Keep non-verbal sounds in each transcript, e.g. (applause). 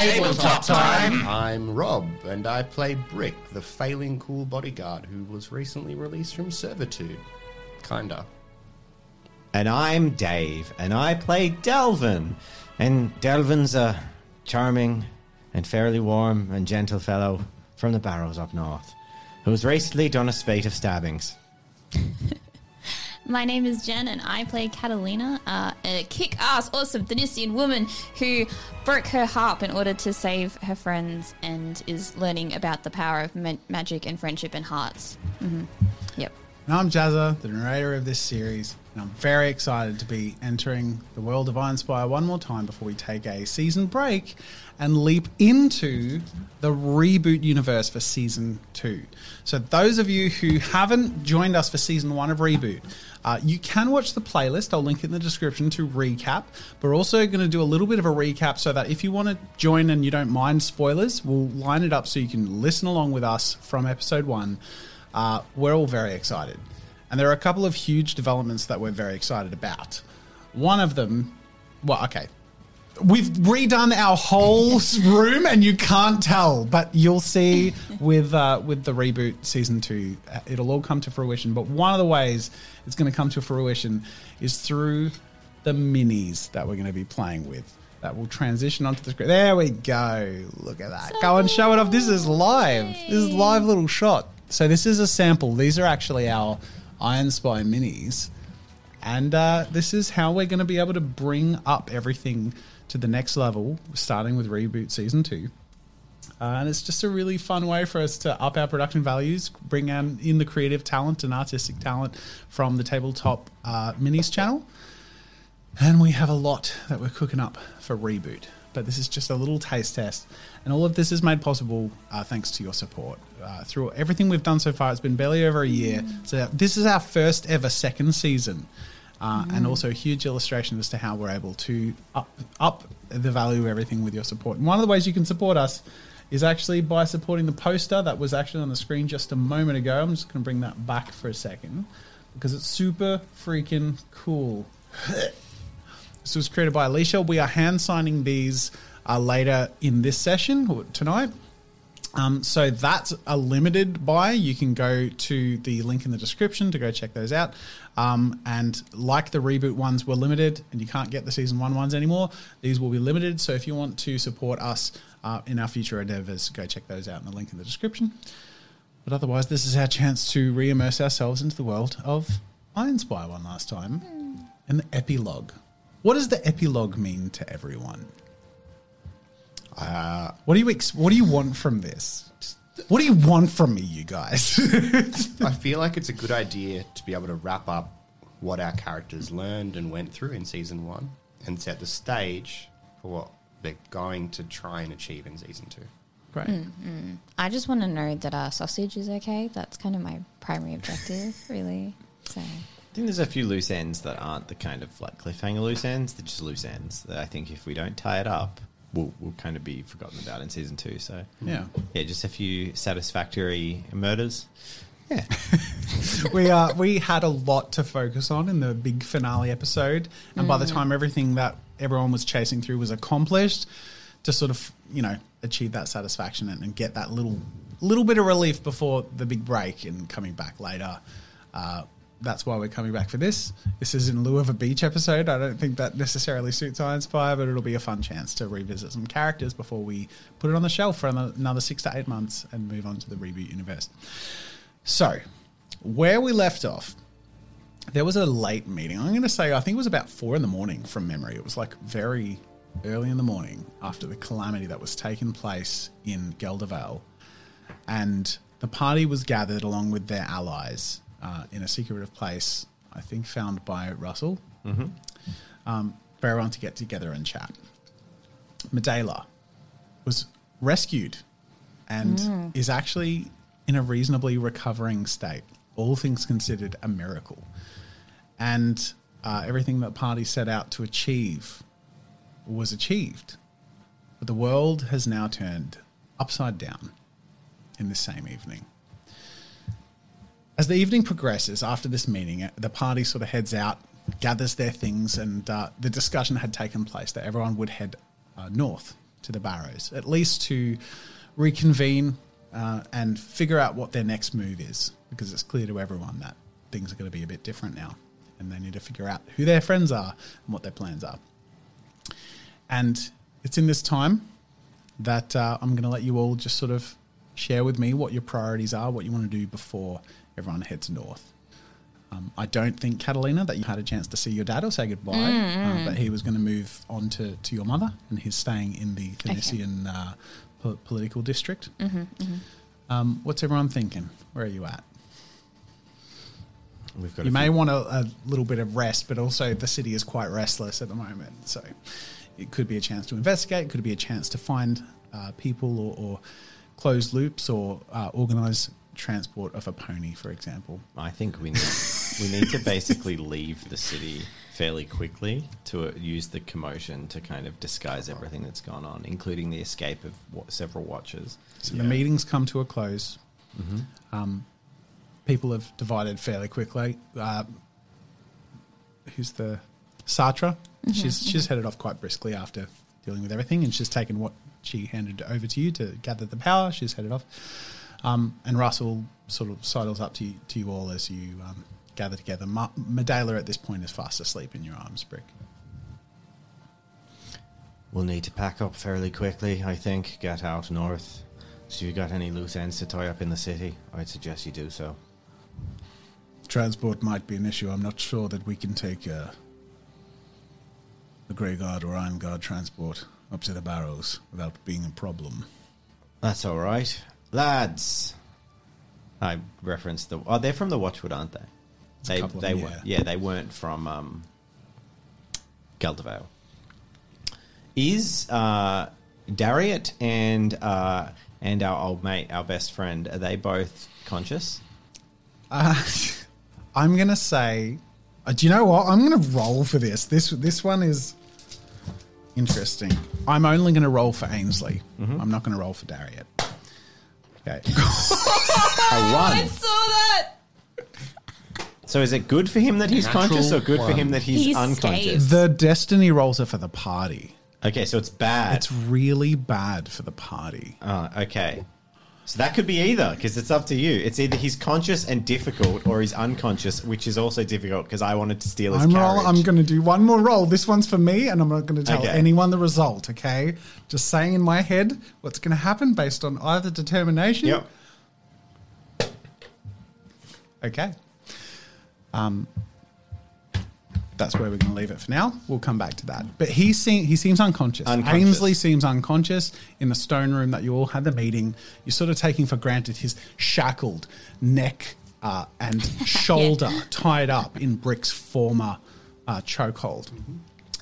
Tabletop time! I'm Rob, and I play Brick, the failing cool bodyguard who was recently released from servitude. Kinda. And I'm Dave, and I play Delvin. And Delvin's a charming and fairly warm and gentle fellow from the Barrows up north, who's recently done a spate of stabbings. (laughs) My name is Jen, and I play Catalina, uh, a kick-ass, awesome Thanisian woman who broke her harp in order to save her friends and is learning about the power of ma- magic and friendship and hearts. hmm Yep. And I'm Jazza, the narrator of this series, and I'm very excited to be entering the world of Iron Spire one more time before we take a season break and leap into the reboot universe for season two. So, those of you who haven't joined us for season one of Reboot, uh, you can watch the playlist. I'll link it in the description to recap. We're also going to do a little bit of a recap so that if you want to join and you don't mind spoilers, we'll line it up so you can listen along with us from episode one. Uh, we're all very excited. And there are a couple of huge developments that we're very excited about. One of them, well, okay. We've redone our whole room, and you can't tell, but you'll see with uh, with the reboot season two, uh, it'll all come to fruition. But one of the ways it's going to come to fruition is through the minis that we're going to be playing with. That will transition onto the screen. There we go. Look at that. Go and show it off. This is live. This is live little shot. So this is a sample. These are actually our Iron Spire minis. And uh, this is how we're going to be able to bring up everything to the next level, starting with Reboot Season 2. Uh, and it's just a really fun way for us to up our production values, bring in, the creative talent and artistic talent from the Tabletop uh, Minis channel. And we have a lot that we're cooking up for Reboot. But this is just a little taste test. And all of this is made possible uh, thanks to your support. Uh, through everything we've done so far, it's been barely over a year. So this is our first ever second season. Uh, And also a huge illustration as to how we're able to up, up the value of everything with your support. And one of the ways you can support us is actually by supporting the poster that was actually on the screen just a moment ago. I'm just going to bring that back for a second because it's super freaking cool. (laughs) This was created by Alicia. We are hand signing these uh, later in this session tonight. Um, so that's a limited buy. You can go to the link in the description to go check those out. Um, and like the reboot ones were limited, and you can't get the season one ones anymore, these will be limited. So if you want to support us uh, in our future endeavors, go check those out in the link in the description. But otherwise, this is our chance to re immerse ourselves into the world of Iron Spire one last time. And the epilogue. What does the epilogue mean to everyone? Uh, what do you ex- What do you want from this? What do you want from me, you guys? (laughs) I feel like it's a good idea to be able to wrap up what our characters learned and went through in season one and set the stage for what they're going to try and achieve in season two. Great. I just want to know that our sausage is okay. That's kind of my primary objective, (laughs) really. So, I think there's a few loose ends that aren't the kind of like cliffhanger loose ends. They're just loose ends that I think if we don't tie it up, we'll, we'll kind of be forgotten about in season two. So Yeah. yeah, just a few satisfactory murders. Yeah, (laughs) we uh, we had a lot to focus on in the big finale episode, and by the time everything that everyone was chasing through was accomplished, to sort of you know achieve that satisfaction and, and get that little little bit of relief before the big break and coming back later. Uh, that's why we're coming back for this. This is in lieu of a beach episode. I don't think that necessarily suits Iron Spire, but it'll be a fun chance to revisit some characters before we put it on the shelf for another another six to eight months and move on to the reboot universe. So, where we left off, there was a late meeting. I'm going to say, I think it was about four in the morning from memory. It was like very early in the morning after the calamity that was taking place in Geldervale. And the party was gathered along with their allies uh, in a secretive place, I think found by Russell, um, for everyone to get together and chat. Medela was rescued and is actually in a reasonably recovering state. All things considered, a miracle. And uh, everything that party set out to achieve was achieved. But the world has now turned upside down in the same evening. As the evening progresses after this meeting, the party sort of heads out, gathers their things, and uh, the discussion had taken place that everyone would head uh, north to the Barrows, at least to reconvene uh, and figure out what their next move is, because it's clear to everyone that things are going to be a bit different now, and they need to figure out who their friends are and what their plans are. And it's in this time that uh, I'm going to let you all just sort of share with me what your priorities are, what you want to do before everyone heads north. Um, I don't think, Catalina, that you had a chance to see your dad or say goodbye, uh, but he was going to move on to, to your mother, and he's staying in the Thanisian uh, po- political district. Um, what's everyone thinking? Where are you at? We've got You may few- want a, a little bit of rest, but also the city is quite restless at the moment. So it could be a chance to investigate, it could be a chance to find uh, people or, or close loops or uh, organize transport of a pony, for example. I think we need, we need to basically leave the city fairly quickly to uh, use the commotion to kind of disguise everything that's gone on, including the escape of wa- several watchers. So the meetings come to a close. Um, people have divided fairly quickly. Uh, who's the Sartre? She's she's headed off quite briskly after dealing with everything, and she's taken what she handed over to you to gather the power. She's headed off, um, and Russell sort of sidles up to you, to you all as you um, gather together. Ma- Medela at this point is fast asleep in your arms, Brick. We'll need to pack up fairly quickly, I think, get out north. So if you've got any loose ends to tie up in the city, I'd suggest you do so. Transport might be an issue. I'm not sure that we can take uh, the Grey Guard or Iron Guard transport up to the Barrows without being a problem. That's all right. Lads! I referenced the... Oh, they're from the Watchwood, aren't they? a They, they them, were, yeah. yeah, they weren't from um, Geldavale. Is uh, Dariet and uh, and our old mate, our best friend, are they both conscious? Uh, (laughs) I'm gonna say, uh, do you know what? I'm gonna roll for this. This this one is interesting. I'm only gonna roll for Ainsley. I'm not gonna roll for Dariet. Okay. (laughs) A one. saw that. So is it good for him that he's Natural conscious, or good for one. him that he's He's unconscious? the destiny rolls are for the party. Okay, so it's bad. It's really bad for the party. Oh, okay. So that could be either, because it's up to you. It's either he's conscious and difficult, or he's unconscious, which is also difficult because I wanted to steal his I'm roll, I'm going to do one more roll. This one's for me, and I'm not going to tell Okay. anyone the result. Okay, just saying in my head what's going to happen based on either determination. Yep. Okay. Um, that's where we're going to leave it for now. We'll come back to that. But he seems he seems unconscious. Unconscious. Ainsley seems unconscious in the stone room that you all had the meeting. You're sort of taking for granted his shackled neck uh, and (laughs) shoulder tied up in Brick's former uh, chokehold.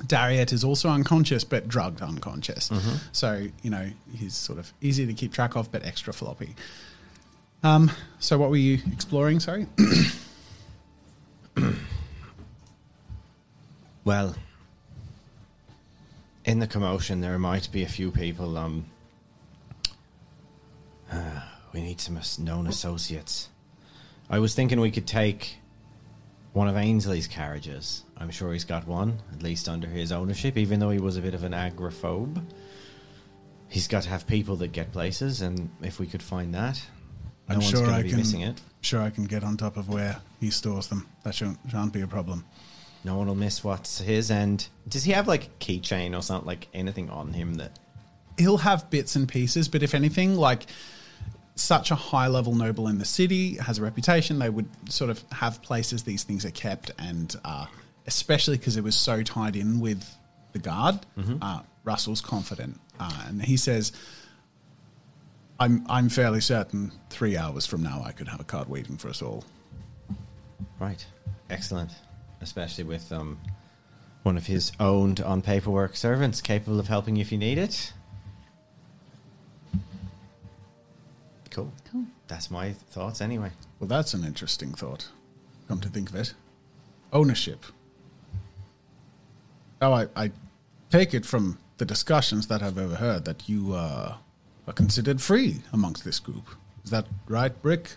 Dariet is also unconscious, but drugged unconscious. So you know he's sort of easy to keep track of, but extra floppy. Um, so what were you exploring? Sorry. (clears throat) Well, in the commotion, there might be a few people. Um, (sighs) uh, we need some known associates. I was thinking we could take one of Ainsley's carriages. I'm sure he's got one, at least under his ownership, even though he was a bit of an agoraphobe. He's got to have people that get places, and if we could find that, no I'm one's sure going I to be can. missing it. Sure, I can get on top of where he stores them. That shan't, shan't be a problem. No one will miss what's his. And does he have like a keychain or something, like anything on him that He'll have bits and pieces, but if anything, like such a high level noble in the city has a reputation. They would sort of have places these things are kept, and uh, especially because it was so tied in with the guard, uh, Russell's confident, uh, and he says. I'm I'm fairly certain three hours from now I could have a card waiting for us all. Right. Excellent. Especially with um, one of his owned on paperwork servants capable of helping you if you need it. Cool. Cool. That's my thoughts anyway. Well, that's an interesting thought. Come to think of it, ownership. Oh, I, I take it from the discussions that I've overheard that you uh, are considered free amongst this group. Is that right, Brick?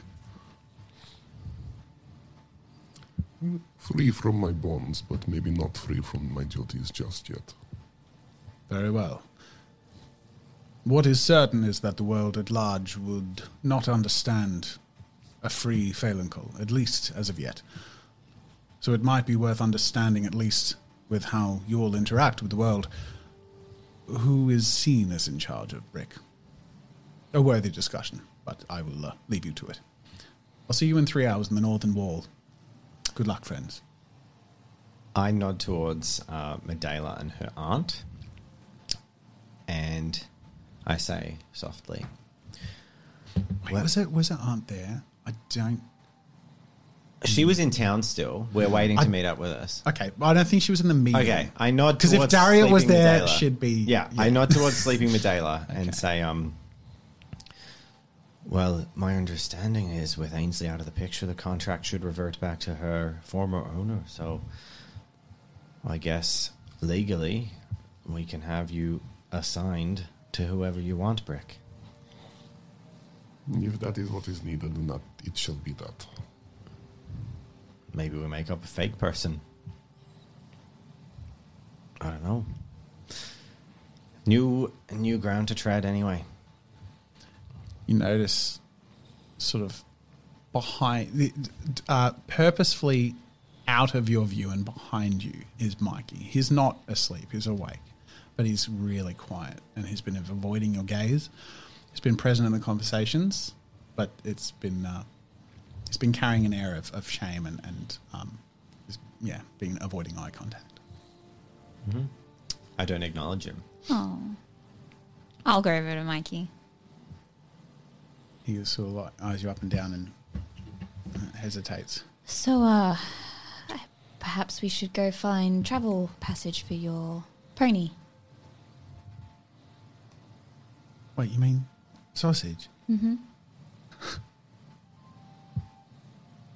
Free from my bonds, but maybe not free from my duties just yet. Very well. What is certain is that the world at large would not understand a free Phalancle, at least as of yet. So it might be worth understanding, at least with how you all interact with the world, who is seen as in charge of Brick. A worthy discussion, but I will uh, leave you to it. I'll see you in three hours in the Northern Wall. Good luck, friends. I nod towards uh, Medela and her aunt, and I say softly, Wait, Well- was it was it Aunt there? I don't. "She was in town still. We're waiting to meet up with us." Okay, I don't think she was in the meeting. Okay, I nod because if Daria was there, Medela. she'd be. Yeah, I nod towards sleeping (laughs) Medela and say, um, well, my understanding is with Ainsley out of the picture, the contract should revert back to her former owner. So I guess legally we can have you assigned to whoever you want, Brick. If that is what is needed, then that it shall be that. Maybe we make up a fake person. I don't know. New new ground to tread anyway. You notice, sort of behind, the- uh, purposefully out of your view and behind you is Mikey. He's not asleep; he's awake, but he's really quiet and he's been avoiding your gaze. He's been present in the conversations, but it's been uh, he's been carrying an air of, of shame and and um, he's, yeah, been avoiding eye contact. I don't acknowledge him. Oh. I'll go over to Mikey. He sort of like eyes you up and down and uh, hesitates. So, uh, perhaps we should go find travel passage for your pony. Wait, you mean sausage? Mm-hmm.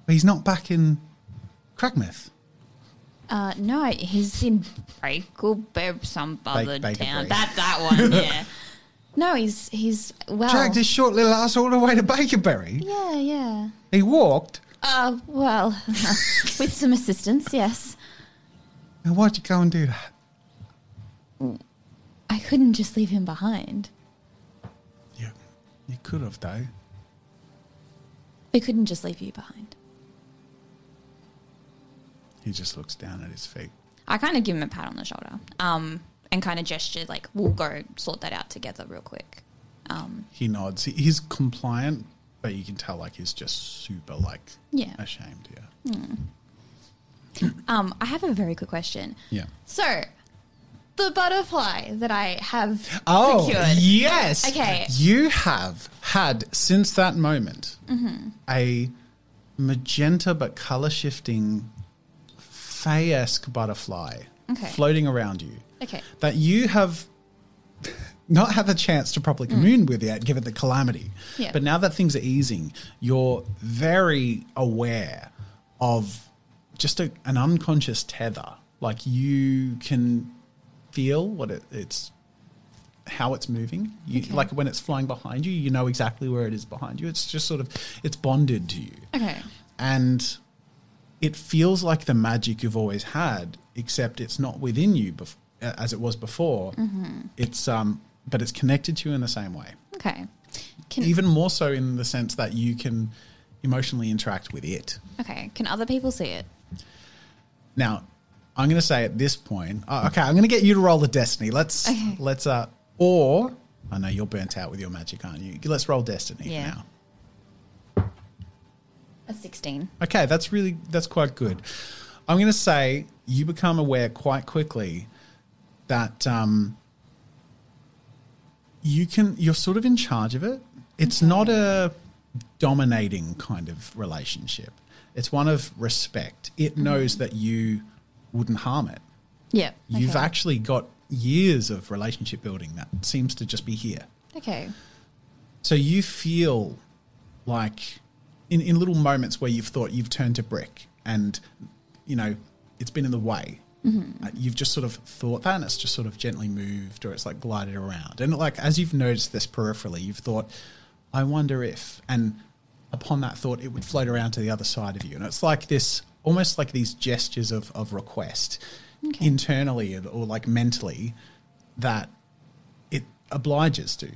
but he's not back in Crackmouth. Uh, no, he's in Breakleby, some other town. That that one, (laughs) yeah. No, he's he's well. Dragged his short little ass all the way to Bakerberry. yeah, yeah. He walked. Uh, well, (laughs) with some assistance, yes. Now, why'd you go and do that? I couldn't just leave him behind. You, you could have, though. I couldn't just leave you behind. He just looks down at his feet. I kind of give him a pat on the shoulder, um, and kind of gesture like, "We'll go sort that out together real quick." Um, He nods. He, he's compliant, but you can tell like he's just super like Yeah. ashamed. Yeah. um, I have a very quick question. Yeah. So, the butterfly that I have Oh, procured. yes. Okay. You have had since that moment Mm-hmm. a magenta but color shifting fey esque butterfly Okay. floating around you Okay. that you have (laughs) not had the chance to properly commune with yet, given the calamity. Mm. Yeah. But now that things are easing, you're very aware of just a, an unconscious tether. Like you can feel what it, it's, how it's moving. You, Okay. Like when it's flying behind you, you know exactly where it is behind you. It's just sort of, it's bonded to you Okay. and it feels like the magic you've always had, except it's not within you bef- as it was before. It's um, but it's connected to you in the same way, Okay. Can even more so in the sense that you can emotionally interact with it. okay. Can other people see it? Now, I'm going to say at this point, uh, okay, I'm going to get you to roll the destiny. Let's Okay. let's uh, or I know you're burnt out with your magic, aren't you? Let's roll destiny Yeah. now. A sixteen. Okay, that's really that's quite good. I'm going to say you become aware quite quickly that um, you can you're sort of in charge of it. It's not a dominating kind of relationship. It's one of respect. It knows that you wouldn't harm it. Yeah. You've okay. actually got years of relationship building that seems to just be here. Okay. So you feel like in, in little moments where you've thought you've turned to brick and, you know, it's been in the way. Uh, you've just sort of thought that and it's just sort of gently moved or it's like glided around. And like as you've noticed this peripherally, you've thought, I wonder if, and upon that thought, it would float around to the other side of you. And it's like this, almost like these gestures of, of request Okay. internally or like mentally that it obliges to.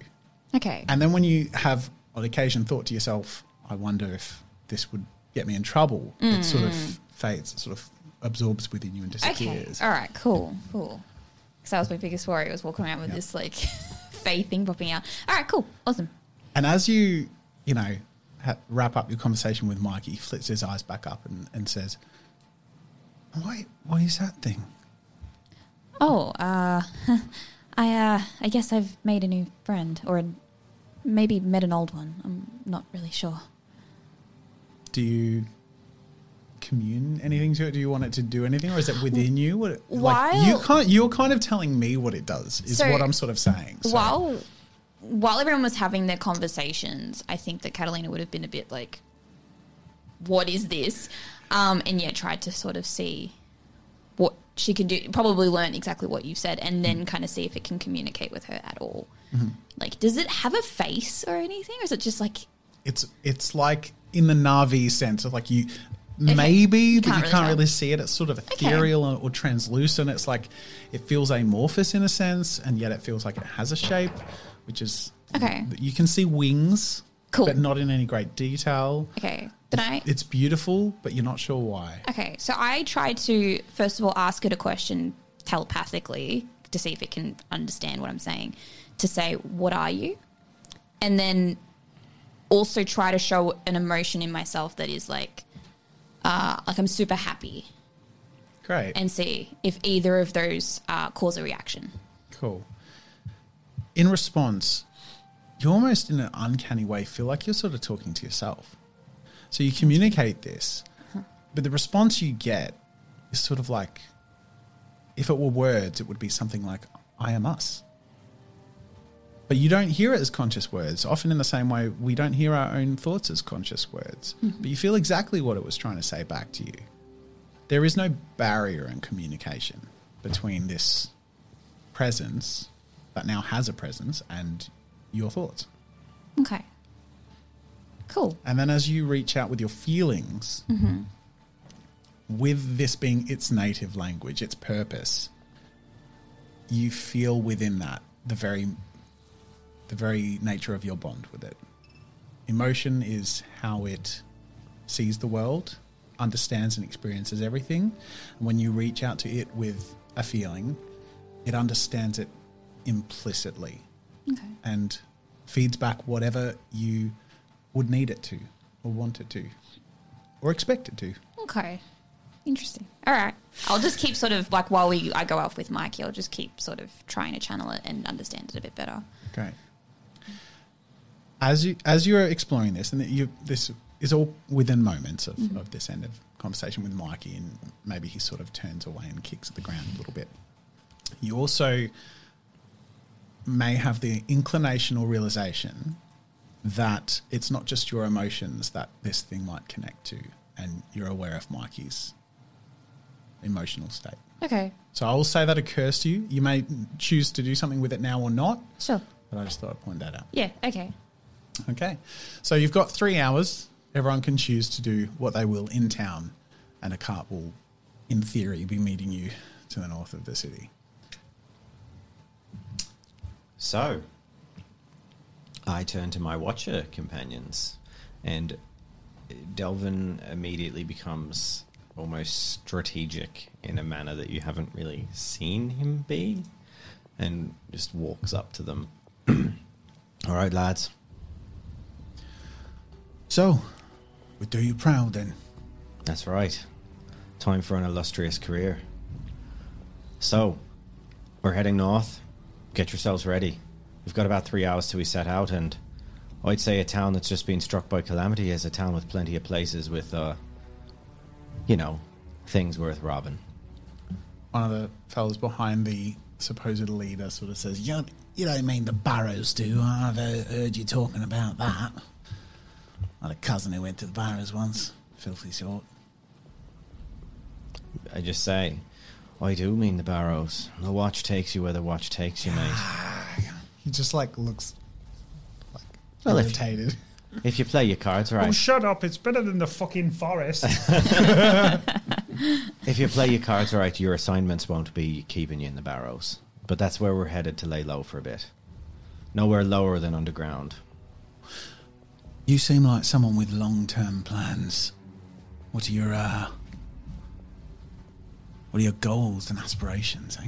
Okay. And then when you have on occasion thought to yourself, I wonder if this would get me in trouble, it sort of fades, it sort of absorbs within you and disappears. Okay. All right. Cool. Cool. Because that was my biggest worry. Was walking around with Yep. this like (laughs) faith thing popping out. All right. Cool. Awesome. And as you, you know, ha- wrap up your conversation with Mike, he flits his eyes back up and, and says, "Why? What is that thing?" Oh, uh, (laughs) I, uh, I guess I've made a new friend, or maybe met an old one. I'm not really sure. Do you commune anything to it? Do you want it to do anything, or is it within you? What, it- like, you can't. You're kind of telling me what it does. Is So, what I'm sort of saying. So- While, while everyone was having their conversations, I think that Catalina would have been a bit like, "What is this?" Um, and yet tried to sort of see what she can do. Probably learn exactly what you've said, and then kind of see if it can communicate with her at all. Like, does it have a face or anything, or is it just like it's it's like in the Navi sense of like you maybe, but you really can't tell. really see it. It's sort of ethereal or, or translucent. It's like it feels amorphous in a sense, and yet it feels like it has a shape, which is Okay. You can see wings, Cool. but not in any great detail. okay? Then I It's beautiful, but you're not sure why. Okay, so I tried to first of all ask it a question telepathically to see if it can understand what I'm saying. To say, "What are you?" and then also try to show an emotion in myself that is like, uh, like I'm super happy, Great, and see if either of those uh, cause a reaction. cool. In response, you almost in an uncanny way feel like you're sort of talking to yourself. So you communicate this, but the response you get is sort of like if it were words, it would be something like, I am us. But you don't hear it as conscious words, often in the same way we don't hear our own thoughts as conscious words. Mm-hmm. But you feel exactly what it was trying to say back to you. There is no barrier in communication between this presence that now has a presence and your thoughts. Okay, cool. And then as you reach out with your feelings, mm-hmm. with this being its native language, its purpose, you feel within that the very the very nature of your bond with it. Emotion is how it sees the world, understands and experiences everything. And when you reach out to it with a feeling, it understands it implicitly Okay, and feeds back whatever you would need it to or want it to or expect it to. okay, interesting. All right, I'll just keep sort of like while we I go off with Mikey, I'll just keep sort of trying to channel it and understand it a bit better. Great. As you as you're exploring this, and you this is all within moments of, mm-hmm. of this end of conversation with Mikey, and maybe he sort of turns away and kicks at the ground a little bit. You also may have the inclination or realization that it's not just your emotions that this thing might connect to, and you're aware of Mikey's emotional state. Okay, So I will say that occurs to you. You may choose to do something with it now or not, sure. but I just thought I'd point that out. Yeah. Okay. Okay. So you've got three hours. Everyone can choose to do what they will in town, and a cart will, in theory, be meeting you to the north of the city. So, I turn to my Watcher companions, and Delvin immediately becomes almost strategic in a manner that you haven't really seen him be, and just walks up to them. (clears throat) All right, lads. So, we do you proud then. That's right. Time for an illustrious career. So, we're heading north. Get yourselves ready. We've got about three hours till we set out, and I'd say a town that's just been struck by calamity is a town with plenty of places with, uh, you know, things worth robbing. One of the fellows behind the supposed leader sort of says, "You, you don't mean the Barrows, do? I've heard you talking about that." I had a cousin who went to the Barrows once. Filthy sort. I just say, I do mean the Barrows. The watch takes you where the watch takes you, mate. Ah, he just like looks like Well, if- irritated. If you play your cards right, Oh, shut up. It's better than the fucking forest. (laughs) (laughs) If you play your cards right, your assignments won't be keeping you in the barrows. But that's where we're headed to lay low for a bit. Nowhere lower than underground. You seem like someone with long-term plans. What are your uh, what are your goals and aspirations, eh?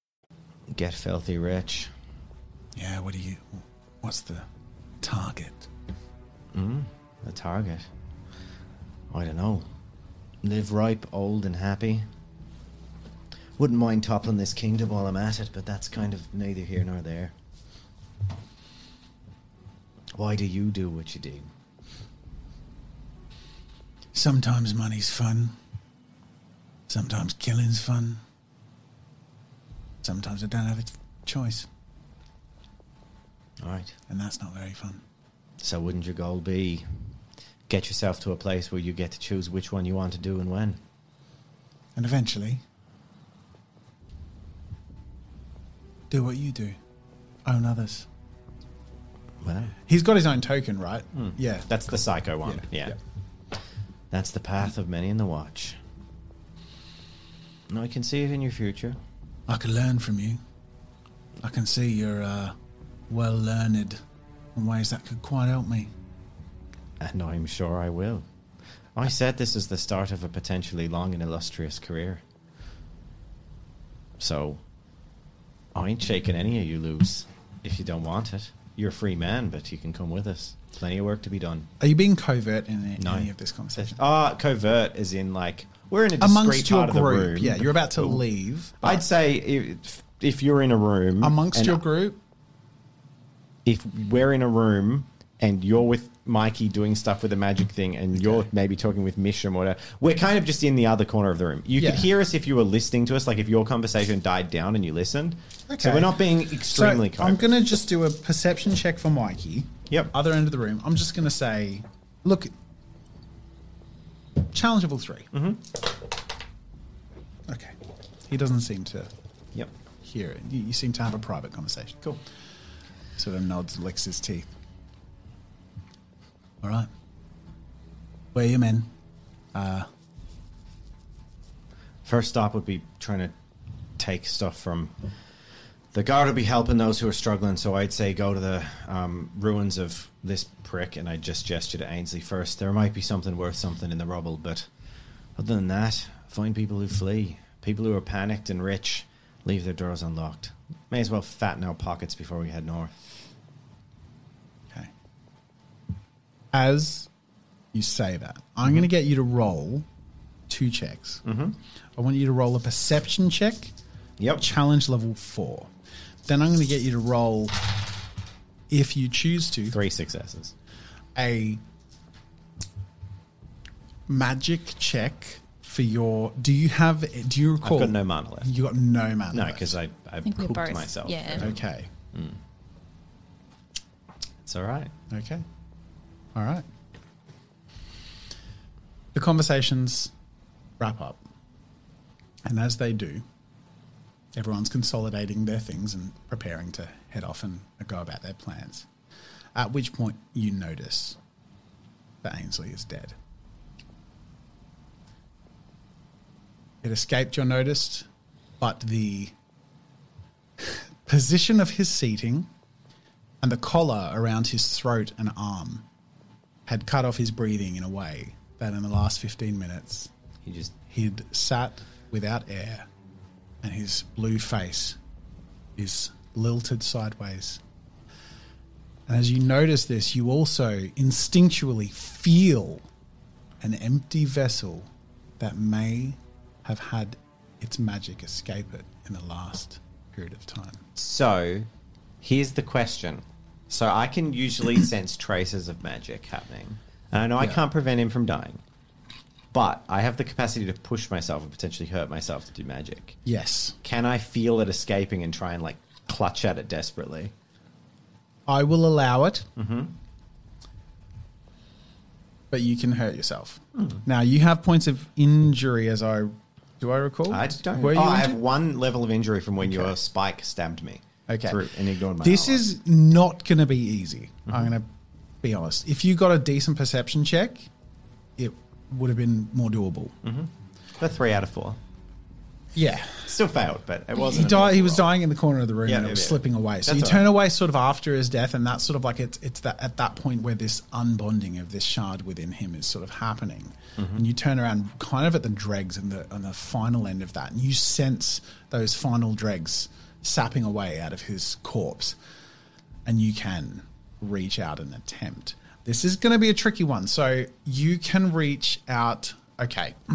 Get filthy rich. Yeah. What do you? What's the target? Hmm, the target. I don't know. Live ripe, old, and happy. Wouldn't mind toppling this kingdom while I'm at it, but that's kind of neither here nor there. Why do you do what you do? Sometimes money's fun. Sometimes killing's fun. Sometimes I don't have a choice, All right. and that's not very fun. So wouldn't your goal be get yourself to a place where you get to choose which one you want to do and when? And eventually, do what you do. Own others. Well, He's got his own token, right? Hmm. Yeah. that's the psycho one. Yeah, Yeah. That's the path of many in the watch. And I can see it in your future. I can learn from you. I can see you're uh, well learned in ways that could quite help me. And I'm sure I will. I said this is the start of a potentially long and illustrious career. So, I ain't shaking any of you loose if you don't want it. You're a free man, but you can come with us. Plenty of work to be done. Are you being covert in any, No. any of this conversation? Ah, covert is in like we're in a discreet Amongst your part of the group, room. yeah, you're about to leave. I'd say if, if you're in a room amongst your group, if we're in a room and you're with Mikey doing stuff with the magic thing, and you're maybe talking with Misham or whatever, we're kind of just in the other corner of the room. You Yeah. could hear us if you were listening to us, like if your conversation died down and you listened. Okay. So Okay. we're not being extremely so I'm going to just do a perception check for Mikey. Yep. Other end of the room. I'm just going to say, look, challenge level 3 Mm-hmm. Okay. He doesn't seem to Yep. hear it. You, you seem to have a private conversation. Cool. Sort of nods, licks his teeth. All right. Where are you men? Uh, First stop would be trying to take stuff from the guard will be helping those who are struggling. So I'd say go to the um, ruins of this prick, and I just gesture to Ainsley first. There might be something worth something in the rubble, but other than that, find people who flee, people who are panicked and rich, leave their doors unlocked. May as well fatten our pockets before we head north. okay. As you say that, I'm going to get you to roll two checks. Mm-hmm. I want you to roll a perception check, Yep. challenge level four. Then I'm going to get you to roll, if you choose to, Three successes. a magic check for your. Do you have? Do you recall? I've got no mana left. You got no mana. No, left. because I I've think we're cooked both- myself. yeah. Okay. Mm. It's all right. Okay. All right. The conversations wrap up. And as they do, everyone's consolidating their things and preparing to head off and go about their plans. At which point you notice that Ainsley is dead. It escaped your notice, but the (laughs) position of his seating and the collar around his throat and arm had cut off his breathing in a way that in the last 15 minutes He just he'd sat without air and his blue face is lilted sideways. And as you notice this, you also instinctually feel an empty vessel that may have had its magic escape it in the last period of time. So, here's the question. So, I can usually (coughs) sense traces of magic happening. Uh, and I know I can't prevent him from dying. But I have the capacity to push myself and potentially hurt myself to do magic. Yes. Can I feel it escaping and try and, like, clutch at it desperately. I will allow it. Mm-hmm. But you can hurt yourself. Now you have points of injury, as I do I recall. I don't. Were oh, I have one level of injury from when Okay. your spike stabbed me. Okay. through, and ignored my. This armor. is not going to be easy. Mm-hmm. I'm going to be honest. If you got a decent perception check, it would have been more doable. a three out of four. Yeah. Still failed, but it He, wasn't. an died, he was roll. dying in the corner of the room Yeah, and it was yeah. slipping away. So That's you turn right. away sort of after his death, and that's sort of like it's it's that at that point where this unbonding of this shard within him is sort of happening. Mm-hmm. And you turn around kind of at the dregs and the on the final end of that, and you sense those final dregs sapping away out of his corpse. And you can reach out and attempt. This is going to be a tricky one. So you can reach out. Okay. (clears throat)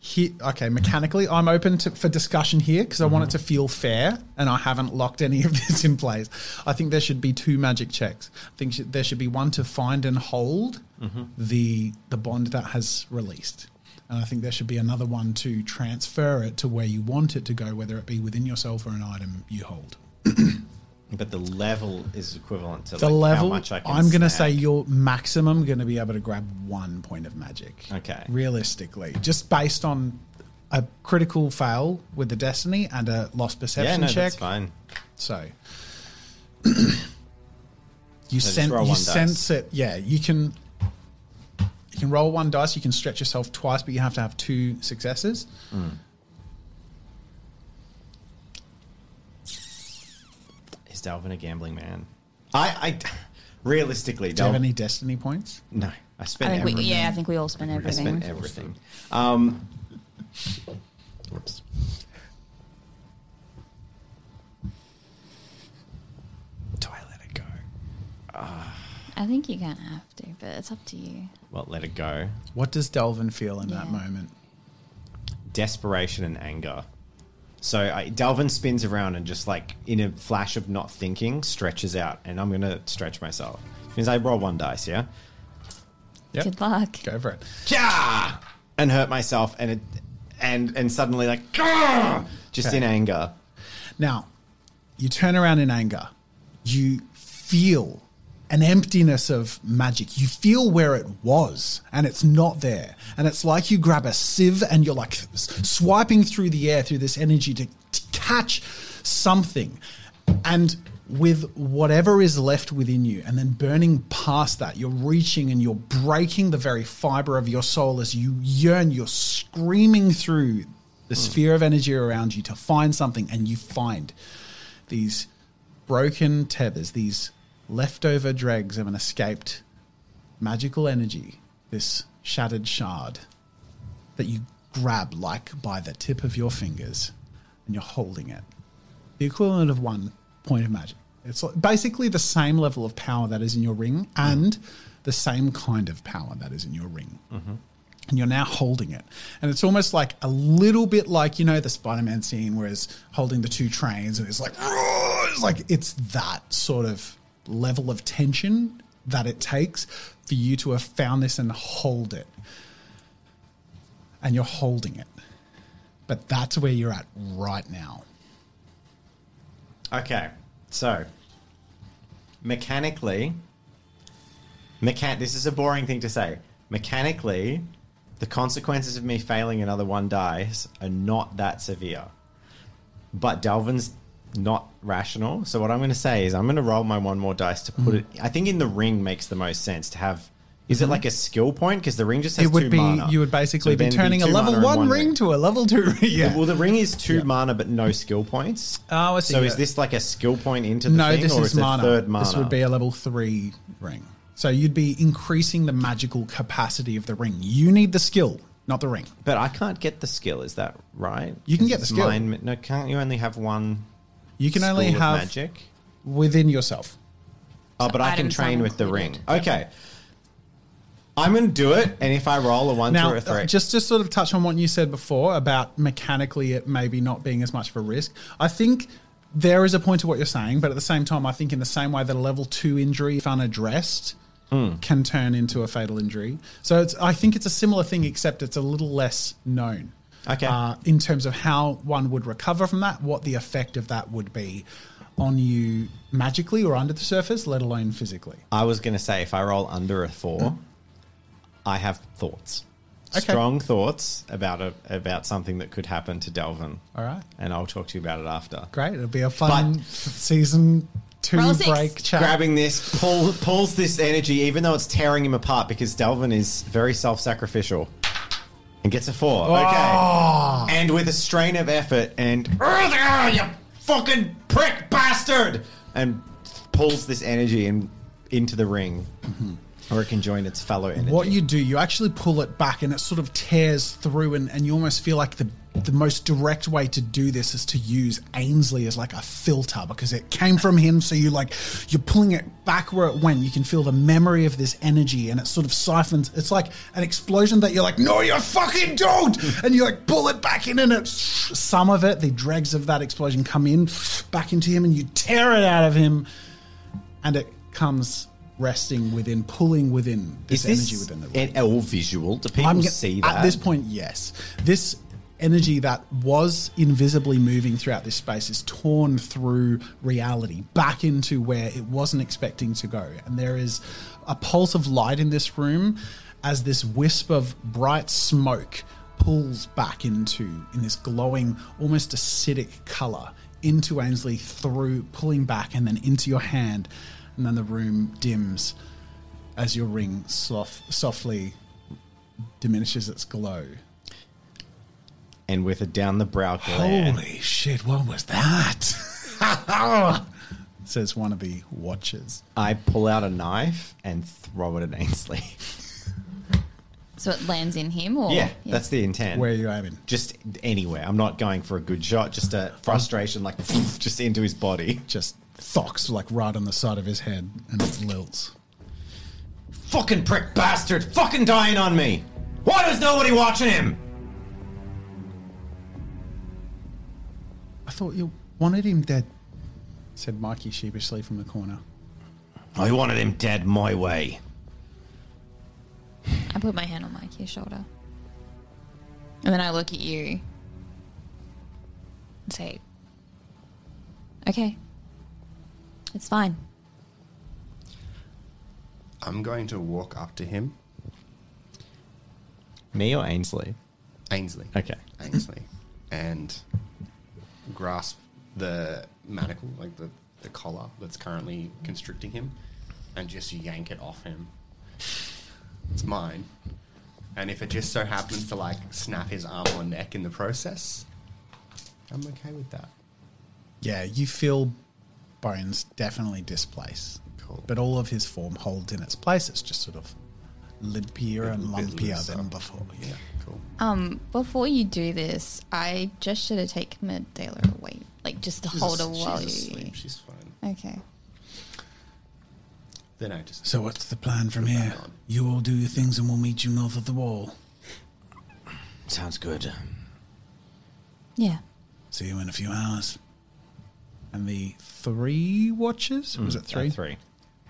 Here, okay, mechanically, I'm open to, for discussion here because I want it to feel fair, and I haven't locked any of (laughs) this in place. I think there should be two magic checks. I think sh- there should be one to find and hold the the bond that has released, and I think there should be another one to transfer it to where you want it to go, whether it be within yourself or an item you hold. (clears throat) But the level is equivalent to The like, level, How much I can I'm going to say you're maximum going to be able to grab one point of magic. Okay. Realistically, just based on a critical fail with the destiny and a lost perception Yeah, no, check. that's fine. So (clears throat) you sense you dice. sense it. Yeah, you can. You can roll one dice. You can stretch yourself twice, but you have to have two successes. Hmm. Is Dalvin a gambling man? I, I (laughs) realistically, Do you have any destiny points? no, I I spent think we, yeah, I think we all spend I everything. spent everything. Um, Whoops. do I let it go? I think you're gonna have to, but it's up to you. Well, let it go. What does Delvin feel in that moment? Desperation and anger. So I, Dalvin spins around and just like in a flash of not thinking, stretches out, and I'm gonna stretch myself. Means I roll one dice, yeah. Yep. Good luck. Go for it. Yeah, and hurt myself and it and and suddenly like Gah! just Okay. in anger Now, you turn around in anger. You feel an emptiness of magic. You feel where it was, and it's not there. And it's like you grab a sieve and you're like swiping through the air through this energy to, to catch something. And with whatever is left within you, and then burning past that, you're reaching and you're breaking the very fiber of your soul as you yearn, you're screaming through the hmm. sphere of energy around you to find something, and you find these broken tethers, these leftover dregs of an escaped magical energy, this shattered shard that you grab like by the tip of your fingers and you're holding it. The equivalent of one point of magic. It's basically the same level of power that is in your ring and the same kind of power that is in your ring mm-hmm. and you're now holding it. And it's almost like a little bit like, you know, the Spider Man scene where he's holding the two trains and it's like, it's like, it's that sort of level of tension that it takes for you to have found this and hold it. And you're holding it. But that's where you're at right now. okay so mechanically mechan- this is a boring thing to say mechanically the consequences of me failing another one dice are not that severe but Dalvin's not rational. So what I'm going to say is I'm going to roll my one more dice to put mm. it. I think in the ring makes the most sense to have. Is it mm-hmm. like a skill point? Because the ring just has it would two be, mana. you would basically So be turning a level and one, ring, to a level two ring. yeah. Well, the ring is two Yeah. mana but no skill points. Oh, I see. So is this like a skill point into the no, thing, this or is is mana. third mana? This would be a level three ring. So you'd be increasing the magical capacity of the ring. You need the skill, not the ring. but I can't get the skill. Is that right? You can get the skill. mine- no, can't you only have one? You can only of have magic. within yourself. Oh, but I can items train not with the ring. included. Okay. I'm going to do it, and if I roll a one Now, through a three, uh, just to sort of touch on what you said before about mechanically it maybe not being as much of a risk, I think there is a point to what you're saying, but at the same time, I think in the same way that a level two injury, if unaddressed, Hmm. can turn into a fatal injury. So it's, I think it's a similar thing, except it's a little less known. Okay. Uh, in terms of how one would recover from that, what the effect of that would be on you magically or under the surface, let alone physically. I was going to say if I roll under a four, I have thoughts, Okay. strong thoughts about a about something that could happen to Delvin, All right. and I'll talk to you about it after. Great. It'll be a fun But- season two Roll six. break chat. Grabbing this pull, pulls this energy, even though it's tearing him apart, because Delvin is very self-sacrificial, and gets a four. Ah. Okay, and with a strain of effort, and "Ugh, ah, you fucking prick bastard, and pulls this energy in, into the ring, mm-hmm. or it can join its fellow energy. What you do, you actually pull it back and it sort of tears through, and, and you almost feel like the the most direct way to do this is to use Ainsley as like a filter because it came from him. So you like you're pulling it back where it went. You can feel the memory of this energy, and it sort of siphons. It's like an explosion that you're like, no, you fucking don't, (laughs) and you like pull it back in, and it some of it, the dregs of that explosion come in back into him, and you tear it out of him, and it comes resting within, pulling within this, is energy within the room. an all visual? Do people I'm see that At this point, yes. This energy that was invisibly moving throughout this space is torn through reality back into where it wasn't expecting to go. And there is a pulse of light in this room as this wisp of bright smoke pulls back into in this glowing, almost acidic color into Ainsley through pulling back and then into your hand. And then the room dims as your ring soft, softly diminishes its glow. And with a down the brow glare. Holy shit, what was that? (laughs) Says one of the watchers. I pull out a knife and throw it at Ainsley. (laughs) So it lands in him, or yeah, that's the intent. Where are you aiming? just anywhere. I'm not going for a good shot. Just a frustration, like (laughs) just into his body. Just thocks like right on the side of his head and it lilts. Fucking prick bastard! Fucking dying on me. Why is nobody watching him? Thought you wanted him dead, said Mikey sheepishly from the corner. I wanted him dead my way. I put my hand on Mikey's shoulder. And then I look at you and say, Okay. It's fine. I'm going to walk up to him, Me or Ainsley? Ainsley. Okay. Ainsley, and grasp the manacle, like the, the collar that's currently constricting him, and just yank it off him. It's mine. And if it just so happens to like snap his arm or neck in the process, I'm okay with that. Yeah, you feel bones definitely displace. Cool. But all of his form holds in its place. It's just sort of limpier and lumpier than before. Yeah. Cool. Um, before you do this, I just should have taken Medela away. Like just to She's hold her as- while she's you asleep. She's fine. Okay. Then I just So what's the plan from here? You all do your things and we'll meet you north of the wall. Sounds good. Yeah. See you in a few hours. And the three watches? Was it three? Uh, three.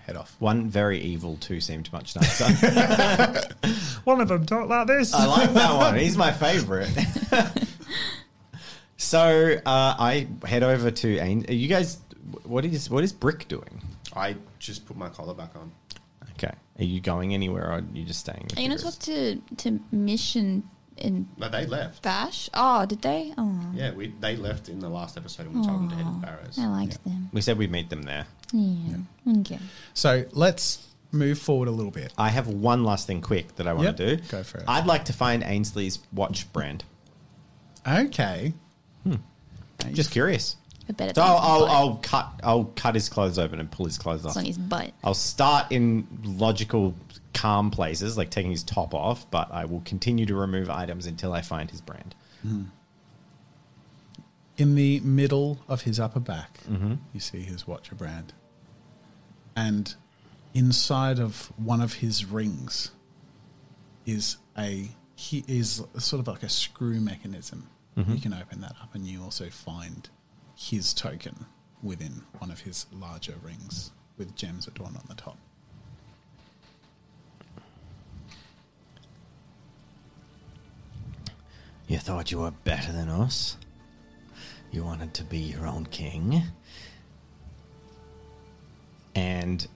Head off. One very evil, two seemed much nicer. (laughs) One of them talked like this. I like that one. He's my favorite. (laughs) so uh, I head over to Ain. You guys, what is what is Brick doing? I just put my collar back on. Okay, are you going anywhere or are you just staying? With Are you gonna group? talk to to Mission and No, they left. Bash? Oh, did they? Oh, Yeah, we they left in the last episode and we told them to head to Barrows. I liked them. We said we'd meet them there. Yeah. Okay. So let's move forward a little bit. I have one last thing quick that I want Yep, to do. go for it. I'd like to find Ainsley's watch brand. Okay. Just curious. I bet it's so I'll, I'll. I'll cut I'll cut his clothes open and pull his clothes It's off. on his butt. I'll start in logical, calm places, like taking his top off, but I will continue to remove items until I find his brand. In the middle of his upper back, Mm-hmm. you see his watcher brand. And inside of one of his rings is a he is sort of like a screw mechanism. Mm-hmm. You can open that up and you also find his token within one of his larger rings with gems adorned on the top. You thought you were better than us? You wanted to be your own king? And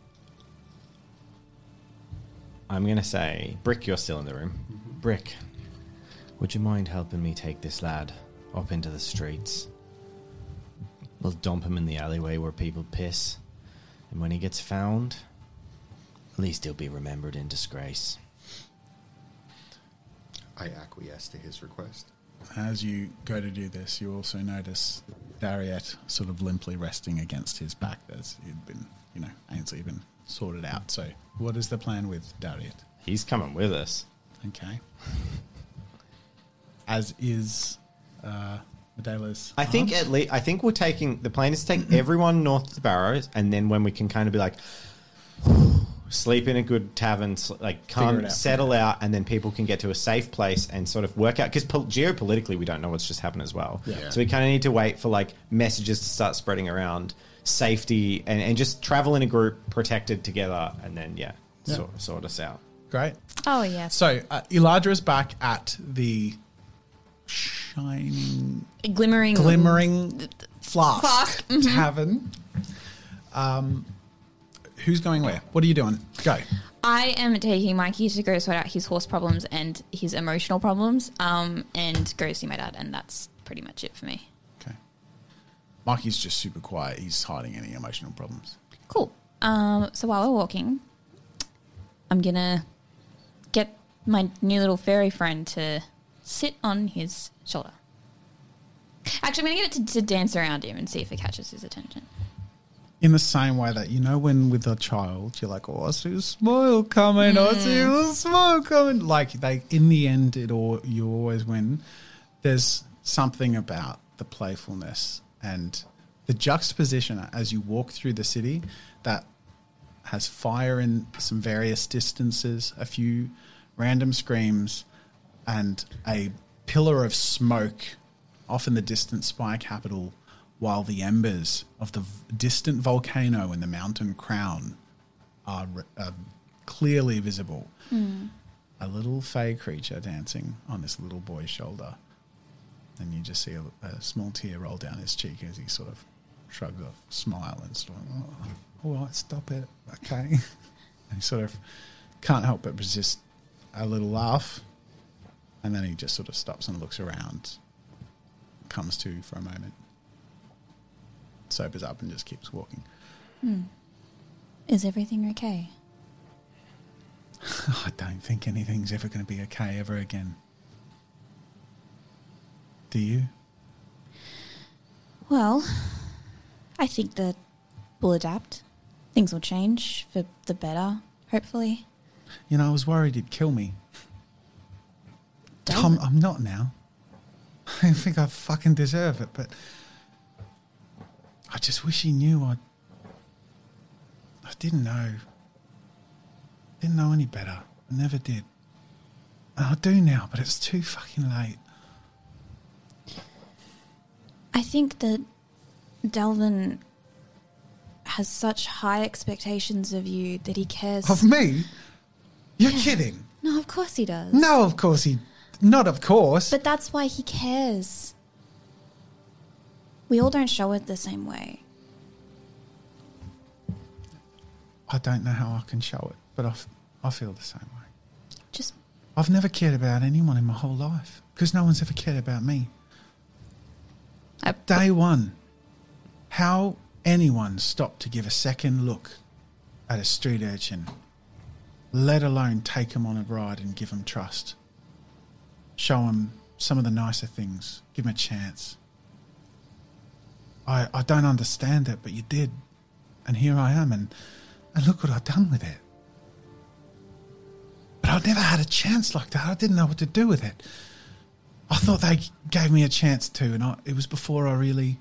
I'm going to say, Brick, you're still in the room. Mm-hmm. Brick, would you mind helping me take this lad up into the streets? We'll dump him in the alleyway where people piss. And when he gets found, at least he'll be remembered in disgrace. I acquiesce to his request. As you go to do this, you also notice Dariet sort of limply resting against his back as he'd been, you know, Ainsley had been sorted out. So, what is the plan with Dariet? He's coming with us. Okay. (laughs) As is uh, Medela's. I think at least I think we're taking the plan is to take everyone north to the Barrows, and then when we can kind of be like, sleep in a good tavern, sl- like come out. settle out, and then people can get to a safe place and sort of work out because pol- geopolitically we don't know what's just happened as well. Yeah. So we kind of need to wait for like messages to start spreading around, safety, and, and just travel in a group, protected together, and then yeah, Yeah. Sort, sort us out. Great. Oh yes. So, uh, is back at the shining, glimmering, glimmering flask, Flask, mhm. tavern. Um, who's going where? What are you doing? Go. I am taking Mikey to go sort out his horse problems and his emotional problems, um, and go see my dad, and that's pretty much it for me. Okay. Mikey's just super quiet. He's hiding any emotional problems. Cool. Um, so while we're walking, I'm gonna get my new little fairy friend to sit on his shoulder. Actually, I'm gonna get it to, to dance around him and see if it catches his attention. In the same way that you know when with a child you're like, oh, I see a smile coming, I see mm. a smile coming. Like they, in the end, it all you always win. There's something about the playfulness and the juxtaposition as you walk through the city that has fire in some various distances, a few random screams, and a pillar of smoke off in the distant spy capital, while the embers of the distant volcano in the mountain crown are, are clearly visible. Hmm. A little fey creature dancing on this little boy's shoulder. And you just see a, a small tear roll down his cheek as he sort of shrugs off, smile, and sort of, oh, all right, stop it, okay. (laughs) and he sort of can't help but resist a little laugh. And then he just sort of stops and looks around, comes to for a moment, sobers up, and just keeps walking. Hmm. Is everything okay? (laughs) I don't think anything's ever going to be okay ever again. Do you? Well, I think that we'll adapt. Things will change for the better, hopefully. You know, I was worried he'd kill me. Don't. I'm, I'm not now. (laughs) I think I fucking deserve it, but I just wish he knew I. I didn't know. Didn't know any better. I never did. And I do now, but it's too fucking late. I think that Delvin has such high expectations of you that he cares. Of me? You're kidding. no, of course he does. No, of course he. Not of course. But that's why he cares. We all don't show it the same way. I don't know how I can show it, but I, f- I feel the same way. Just I've never cared about anyone in my whole life because no one's ever cared about me. I, Day one, how anyone stopped to give a second look at a street urchin, let alone take him on a ride and give him trust, show him some of the nicer things, give him a chance. I, I don't understand it, but you did. And here I am, and, and look what I've done with it. But I never had a chance like that. I didn't know what to do with it. I thought they gave me a chance to, and I, it was before I really.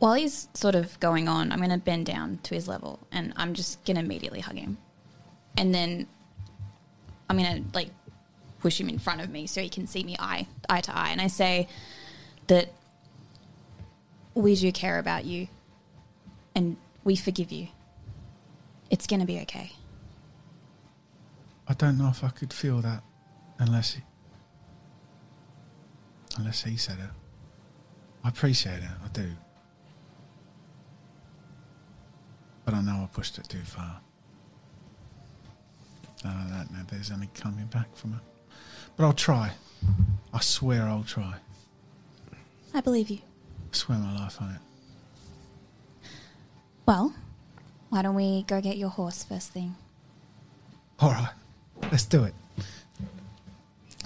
while he's sort of going on, I'm going to bend down to his level and I'm just going to immediately hug him. And then I'm going to like push him in front of me so he can see me eye eye to eye and I say that we do care about you and we forgive you. It's going to be okay. I don't know if I could feel that Unless he, unless he said it. I appreciate it, I do. But I know I pushed it too far. I don't know if there's any coming back from it. But I'll try. I swear I'll try. I believe you. I swear my life on it. Well, why don't we go get your horse first thing? All right, let's do it.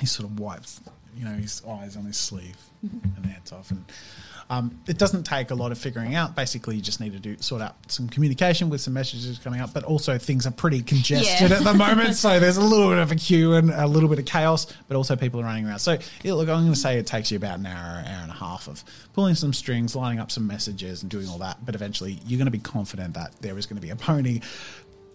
He sort of wipes, you know, his eyes on his sleeve and heads off. And um, it doesn't take a lot of figuring out. Basically, you just need to do sort out some communication with some messages coming up. But also, things are pretty congested Yeah. at the moment, (laughs) so there's a little bit of a queue and a little bit of chaos. But also, people are running around. So, yeah, look, I'm going to say it takes you about an hour, hour and a half of pulling some strings, lining up some messages, and doing all that. But eventually, you're going to be confident that there is going to be a pony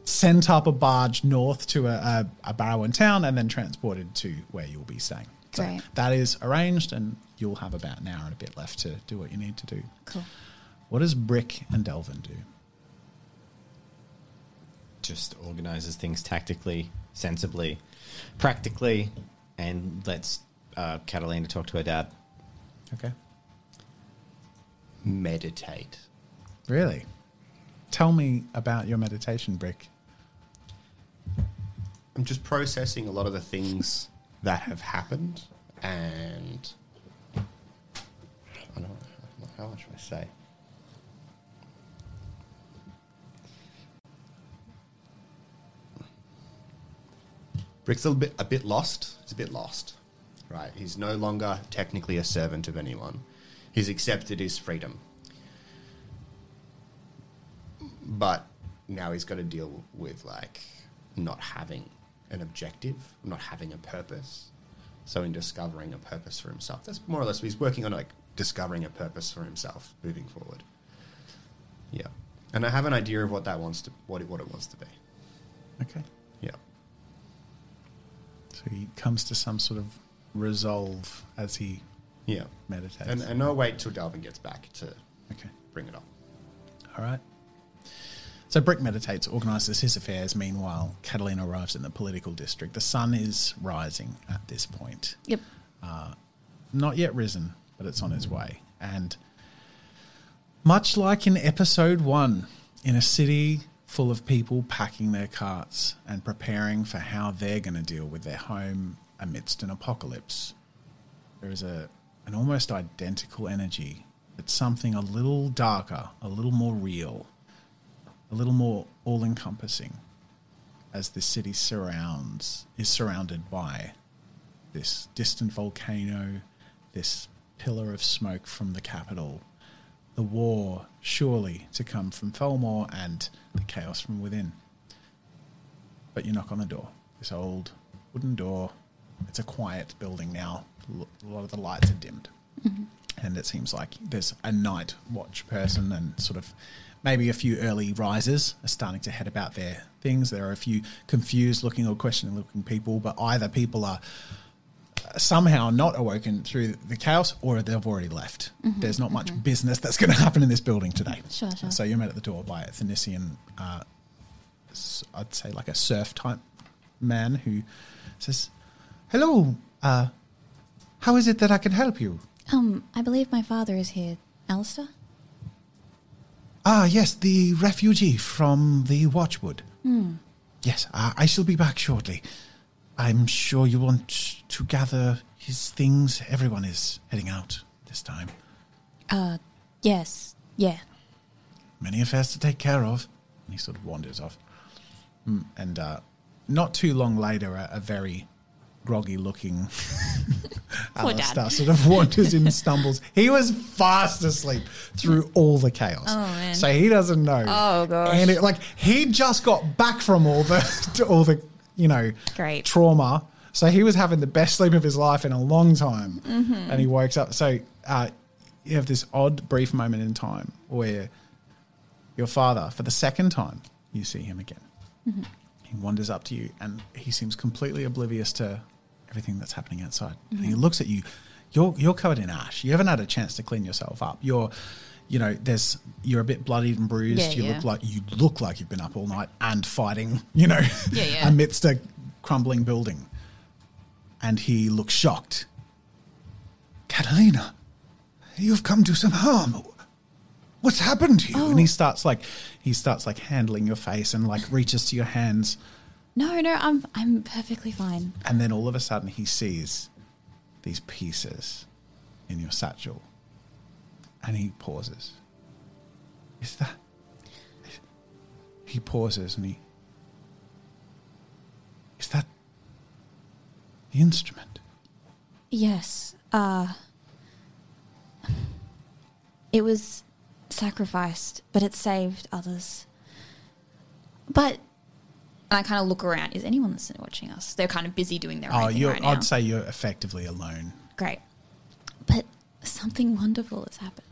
sent up a barge north to a, a, a Barrowan town and then transported to where you'll be staying. So Great. that is arranged, and you'll have about an hour and a bit left to do what you need to do. Cool. What does Brick and Delvin do? Just organizes things tactically, sensibly, practically, and lets uh, Catalina talk to her dad. Okay. Meditate. Really? Tell me about your meditation, Brick. I'm just processing a lot of the things that have happened, and I don't know how much I say. Brick's a bit a bit lost. He's a bit lost, right? He's no longer technically a servant of anyone. He's accepted his freedom, but now he's got to deal with like not having an objective, not having a purpose. So in discovering a purpose for himself, that's more or less he's working on like discovering a purpose for himself moving forward. Yeah, and I have an idea of what that wants to what it, what it wants to be. Okay. Yeah, So he comes to some sort of resolve as he yeah, meditates. and and I'll wait till Dalvin gets back to okay. bring it up. All right. So Brick meditates, organises his affairs. Meanwhile, Catalina arrives in the political district. The sun is rising at this point. Yep. Uh, not yet risen, but it's on its way. And much like in episode one, in a city full of people packing their carts and preparing for how they're going to deal with their home amidst an apocalypse, there is a an almost identical energy, but something a little darker, a little more real, a little more all encompassing as the city surrounds is surrounded by this distant volcano, this pillar of smoke from the capital, the war surely to come from Felmore and the chaos from within. But you knock on the door, this old wooden door. It's a quiet building now. A lot of the lights are dimmed. Mm-hmm. And it seems like there's a night watch person and sort of maybe a few early risers are starting to head about their things. There are a few confused looking or questioning looking people, but either people are somehow not awoken through the chaos or they've already left. There's not much business that's going to happen in this building today. Sure, sure. So you're met at the door by a Thanisian, uh, I'd say like a surf type man who says, Hello, uh, how is it that I can help you? Um, I believe my father is here. Alistair? Ah, yes, the refugee from the Watchwood. Yes, I, I shall be back shortly. I'm sure you want to gather his things. Everyone is heading out this time. Uh, yes. Yeah. Many affairs to take care of. And he sort of wanders off. Mm, And uh, not too long later, a, a very groggy looking. (laughs) Alistair sort of wanders in, stumbles. He was fast asleep through all the chaos. Oh, man. So he doesn't know. Oh, gosh. And it, like he just got back from all the (laughs) all the you know Great. trauma. So he was having the best sleep of his life in a long time, Mm-hmm. and he wakes up. So uh, you have this odd brief moment in time where your father, for the second time, you see him again. Mm-hmm. He wanders up to you, and he seems completely oblivious to everything that's happening outside. Mm-hmm. he looks at you. You're you're covered in ash. You haven't had a chance to clean yourself up. You're, you know, there's you're a bit bloodied and bruised. Yeah, you yeah. look like you look like you've been up all night and fighting. You know, Yeah, yeah. (laughs) amidst a crumbling building. and he looks shocked. Catalina, you've come to some harm. What's happened to you? And he starts like he starts like handling your face and like reaches to your hands, No, no, I'm I'm perfectly fine. and then all of a sudden he sees these pieces in your satchel, and he pauses. Is that? He pauses and he. Is that the instrument? Yes. Uh it was sacrificed, but it saved others. But and I kind of look around. Is anyone listening watching us? They're kind of busy doing their own Oh, thing you're, right now. I'd say you're effectively alone. Great. But something wonderful has happened.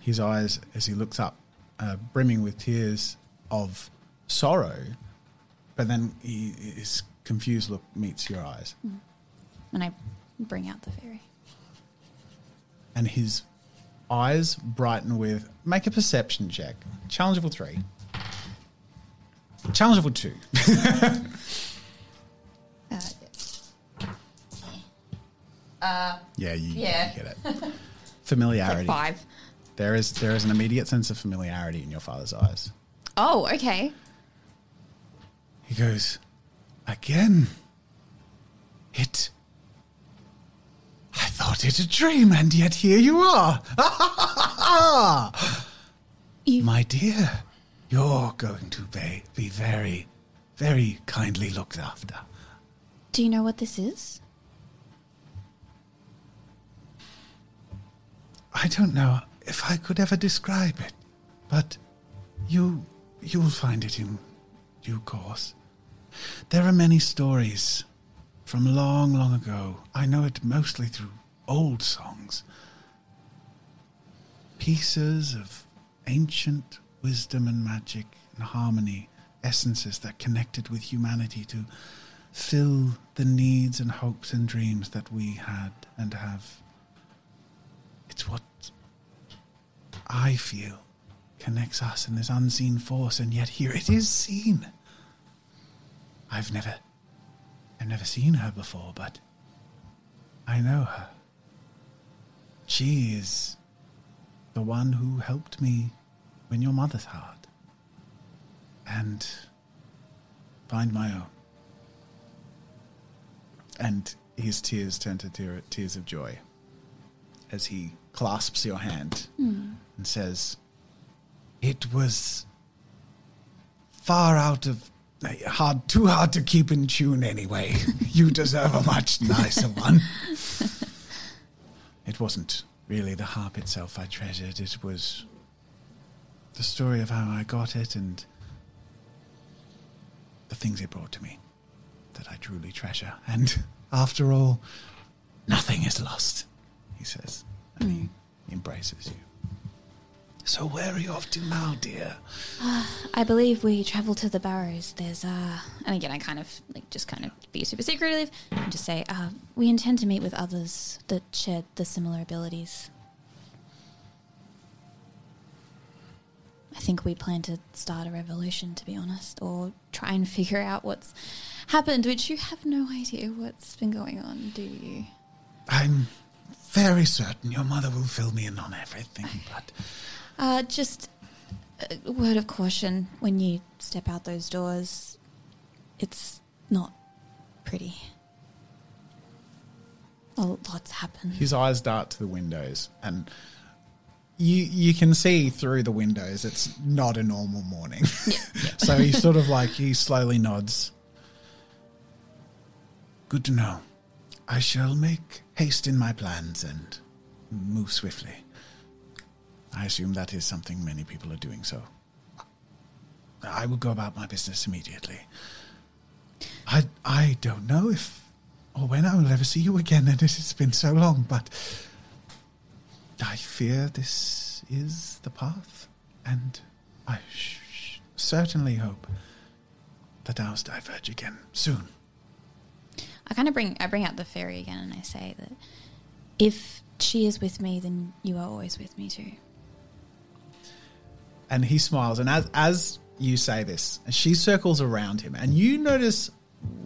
His eyes, as he looks up, uh, brimming with tears of sorrow, but then he, his confused look meets your eyes, And I bring out the fairy. and his eyes brighten with make a perception check. Challenge level three. Challenge level two. (laughs) Uh, Yeah, you, Yeah. you get it. Familiarity. like five. There is there is an immediate sense of familiarity in your father's eyes. Oh, okay. He goes, Again. It. I thought it a dream, and yet here you are. (laughs) You- My dear, you're going to be, be very, very kindly looked after. Do you know what this is? I don't know if I could ever describe it, but you you'll find it in due course. There are many stories from long, long ago. I know it mostly through old songs. Pieces of ancient wisdom and magic and harmony, essences that connected with humanity to fill the needs and hopes and dreams that we had and have. It's what I feel connects us in this unseen force, and yet here it is seen. I've never, I've never seen her before, but I know her. She is the one who helped me win your mother's heart and find my own. And his tears turn to tear- tears of joy as he clasps your hand hmm. and says, It was far out of hard, too hard to keep in tune anyway. (laughs) you deserve a much nicer one. (laughs) it wasn't really the harp itself I treasured, it was the story of how I got it and the things it brought to me that I truly treasure. And (laughs) after all, nothing is lost, he says, and he embraces you. So where are you off to now, dear? I believe we travel to the Barrows. There's uh and again I kind of like just kind of be super secretive and just say, uh, we intend to meet with others that shared the similar abilities. I think we plan to start a revolution, to be honest, or try and (laughs) figure out what's happened, which you have no idea what's been going on, do you? I'm very certain your mother will fill me in on everything, but Uh, just a word of caution when you step out those doors. It's not pretty. A lot's happened. his eyes dart to the windows and you you can see through the windows it's not a normal morning. (laughs) so he sort of like he slowly nods. Good to know. I shall make haste in my plans and move swiftly. I assume that is something many people are doing, so I will go about my business immediately. I I don't know if or when I will ever see you again, and it has been so long, but I fear this is the path, and I sh- certainly hope that ours diverge again soon. I kind of bring I bring out the fairy again, and I say that if she is with me, then you are always with me too. And he smiles, and as as you say this, she circles around him, and you notice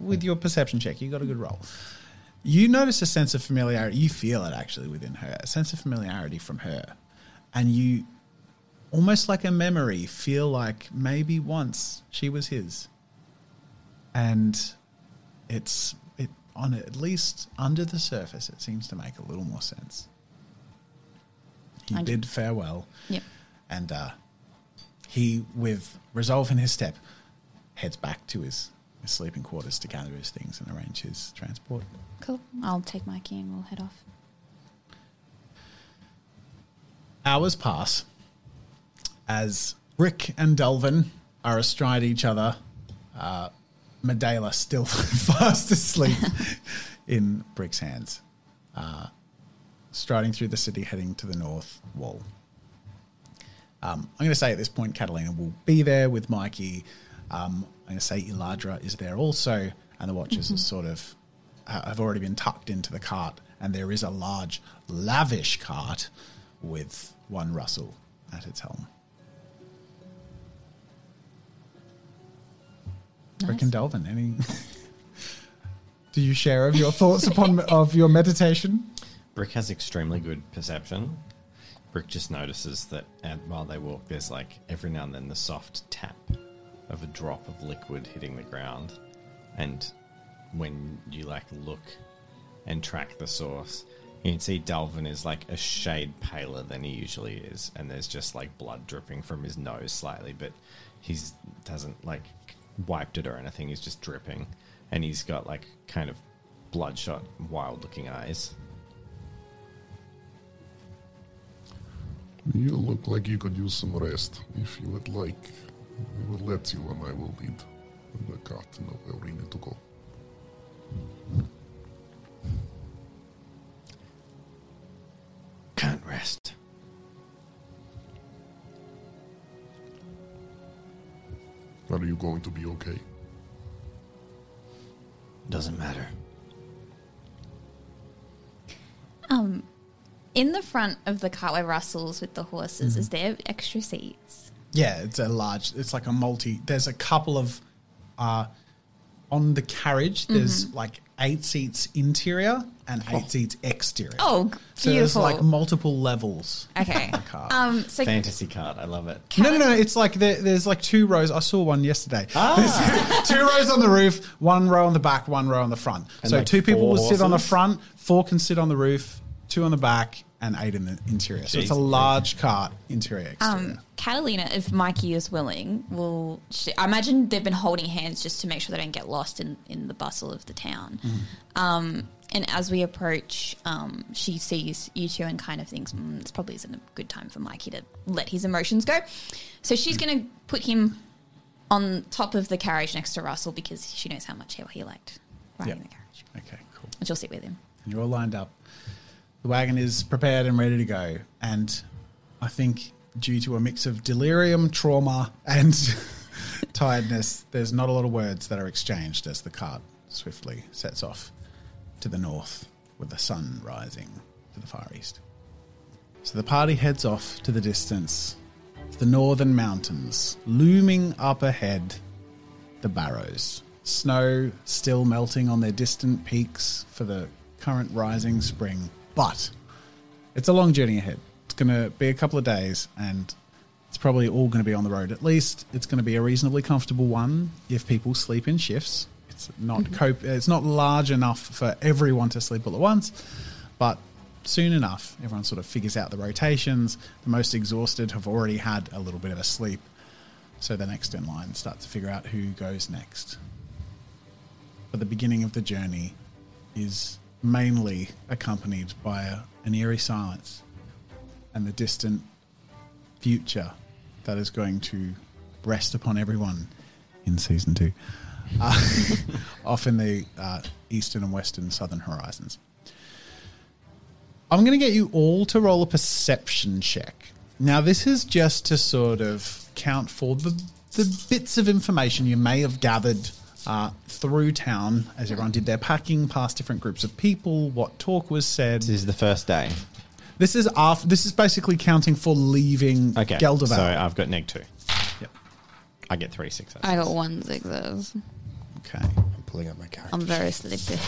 with your perception check, you got a good roll, you notice a sense of familiarity. You feel it actually within her, a sense of familiarity from her, and you almost like a memory feel like maybe once she was his, and it's it on at least under the surface. It seems to make a little more sense. He I do. farewell, Yep. and uh, he, with resolve in his step, heads back to his sleeping quarters to gather his things and arrange his transport. Cool. I'll take Mikey and we'll head off. Hours pass as Rick and Delvin are astride each other. Uh, Medela still (laughs) fast asleep (laughs) in Brick's hands, uh, striding through the city, heading to the north wall. Um, I'm going to say at this point, Catalina will be there with Mikey. Um, I'm going to say Eladra is there also, and the Watchers are sort of uh, have already been tucked into the cart, and there is a large, lavish cart with one Russell at its helm. Rick and Delvin, any? (laughs) Do you share of your thoughts upon of your meditation? Brick has extremely good perception. Brick just notices that and while they walk, there's like every now and then the soft tap of a drop of liquid hitting the ground. And when you like look and track the source, you can see Dalvin is like a shade paler than he usually is, and there's just like blood dripping from his nose slightly, but he's doesn't like wiped it or anything. He's just dripping, and he's got like kind of bloodshot, wild-looking eyes. You look like you could use some rest. If you would like, we will let you and I will lead the cart to know where we need to go. Can't rest. Are you going to be okay? Doesn't matter. Um, in the front of the cart where Russell's with the horses, is there extra seats? Yeah, it's a large. It's like a multi. There's a couple of uh, on the carriage. There's Mm-hmm. like eight seats interior and eight seats exterior. Oh, g- so there's like multiple levels. Okay. cart. um, so Fantasy card. I love it. No, no, no. It's like there, there's like two rows. I saw one yesterday. Ah. (laughs) There's two rows on the roof, one row on the back, one row on the front. And so like two people four will sit on the front, four can sit on the roof, two on the back, and eight in the interior. So it's a Jeez. large cart, interior, exterior. Um, Catalina, if Mikey is willing, will. She, I imagine they've been holding hands just to make sure they don't get lost in, in the bustle of the town. Um, and as we approach, um, she sees you two and kind of thinks, mm, this probably isn't a good time for Mikey to let his emotions go. So she's going to put him on top of the carriage next to Russell because she knows how much he, he liked riding Yep. the carriage. okay, cool. And she'll sit with him. And you're all lined up. The wagon is prepared and ready to go. And I think, due to a mix of delirium, trauma, and (laughs) tiredness, there's not a lot of words that are exchanged as the cart swiftly sets off to the north with the sun rising to the far east. So the party heads off to the distance, to the northern mountains, looming up ahead the Barrows. Snow still melting on their distant peaks for the current rising spring, but it's a long journey ahead. It's going to be a couple of days, and it's probably all going to be on the road. At least it's going to be a reasonably comfortable one if people sleep in shifts. It's not mm-hmm. cope. It's not large enough for everyone to sleep all at once, but soon enough, everyone sort of figures out the rotations. The most exhausted have already had a little bit of a sleep, so the next in line starts to figure out who goes next. But the beginning of the journey is mainly accompanied by a, an eerie silence and the distant future that is going to rest upon everyone in season two, uh, (laughs) off in the uh, eastern and western southern horizons. I'm going to get you all to roll a perception check. Now, this is just to sort of count for the, the bits of information you may have gathered uh, through town as everyone did their packing, past different groups of people, what talk was said. This is the first day. This is after. This is basically counting for leaving Okay. Gelderval. So I've got neg two. Yep. I get three successes. I got one success. Okay. I'm pulling up my character. I'm very sleepy.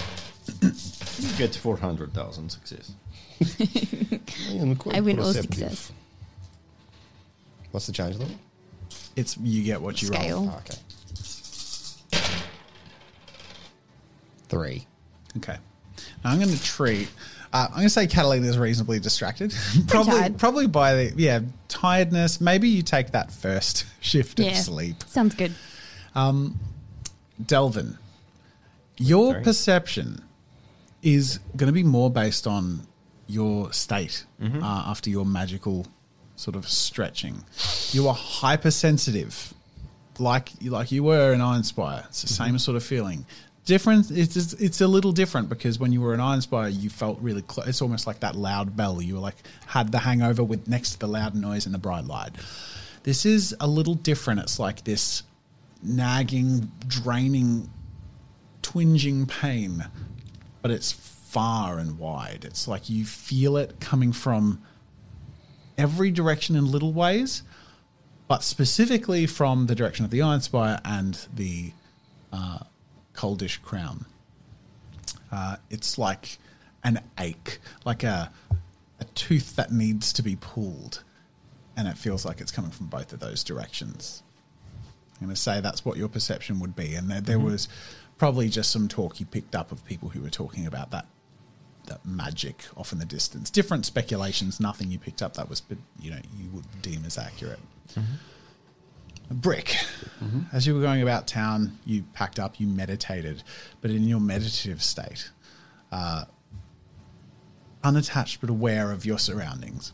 You get 400,000 success. (laughs) I win all success. What's the change level? It's you get what you roll. Oh, okay. Three. Okay. Now I'm going to treat. Uh, I'm going to say Catalina is reasonably distracted. (laughs) probably, tired. probably by the yeah tiredness. Maybe you take that first (laughs) shift Yeah. of sleep. Sounds good. Um, Delvin, your Sorry. perception is going to be more based on your state Mm-hmm. uh, after your magical sort of stretching. You are hypersensitive, like like you were in Iron Spire. It's the Mm-hmm. same sort of feeling. Different. It's just- it's a little different because when you were in Iron Spire, you felt really. Cl- it's almost like that loud bell. You were like had the hangover with next to the loud noise and the bright light. This is a little different. It's like this nagging, draining, twinging pain, but it's far and wide. It's like you feel it coming from every direction in little ways, but specifically from the direction of the Iron Spire and the uh, Coldish Crown. Uh, it's like an ache, like a, a tooth that needs to be pulled, and it feels like it's coming from both of those directions. I'm going to say that's what your perception would be. And there, there was probably just some talk you picked up of people who were talking about that that magic off in the distance. Different speculations, nothing you picked up that was, you know, you would deem as accurate. Brick, as you were going about town, you packed up, you meditated, but in your meditative state, uh, unattached but aware of your surroundings,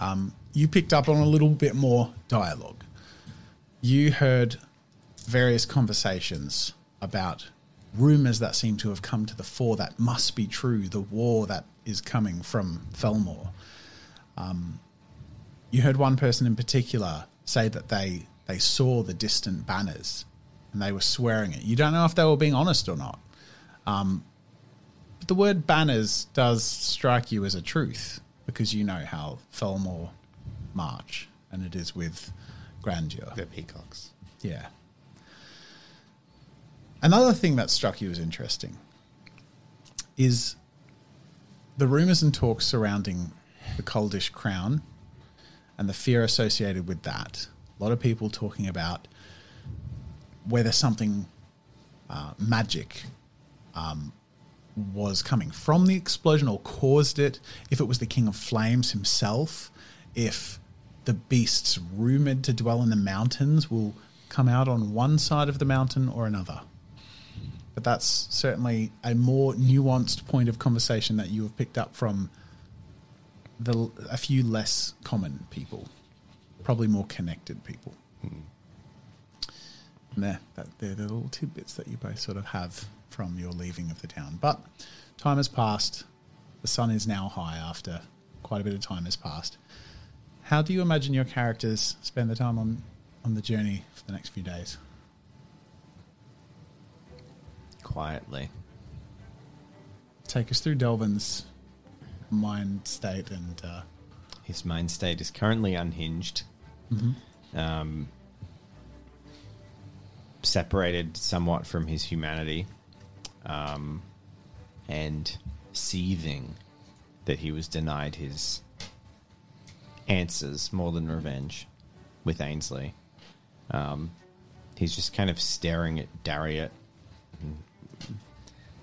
um, you picked up on a little bit more dialogue you heard various conversations about rumors that seem to have come to the fore that must be true, the war that is coming from Felmore. Um, you heard one person in particular say that they they saw the distant banners and they were swearing it. You don't know if they were being honest or not. Um, but the word banners does strike you as a truth because you know how Felmore march, and it is with grandeur. They're peacocks. Yeah. Another thing that struck you as interesting is the rumors and talks surrounding the Coldish crown and the fear associated with that. A lot of people talking about whether something uh, magic um, was coming from the explosion or caused it, if it was the King of Flames himself, if the beasts rumored to dwell in the mountains will come out on one side of the mountain or another. But that's certainly a more nuanced point of conversation that you have picked up from the a few less common people, probably more connected people. Hmm. And they're, that, they're the little tidbits that you both sort of have from your leaving of the town. But time has passed. The sun is now high after quite a bit of time has passed. How do you imagine your characters spend the time on, on the journey for the next few days? Quietly. Take us through Delvin's mind state and uh, His mind state is currently unhinged. Um, separated somewhat from his humanity. Um, and seething that he was denied his answers more than revenge with Ainsley. Um, he's just kind of staring at Dariet, and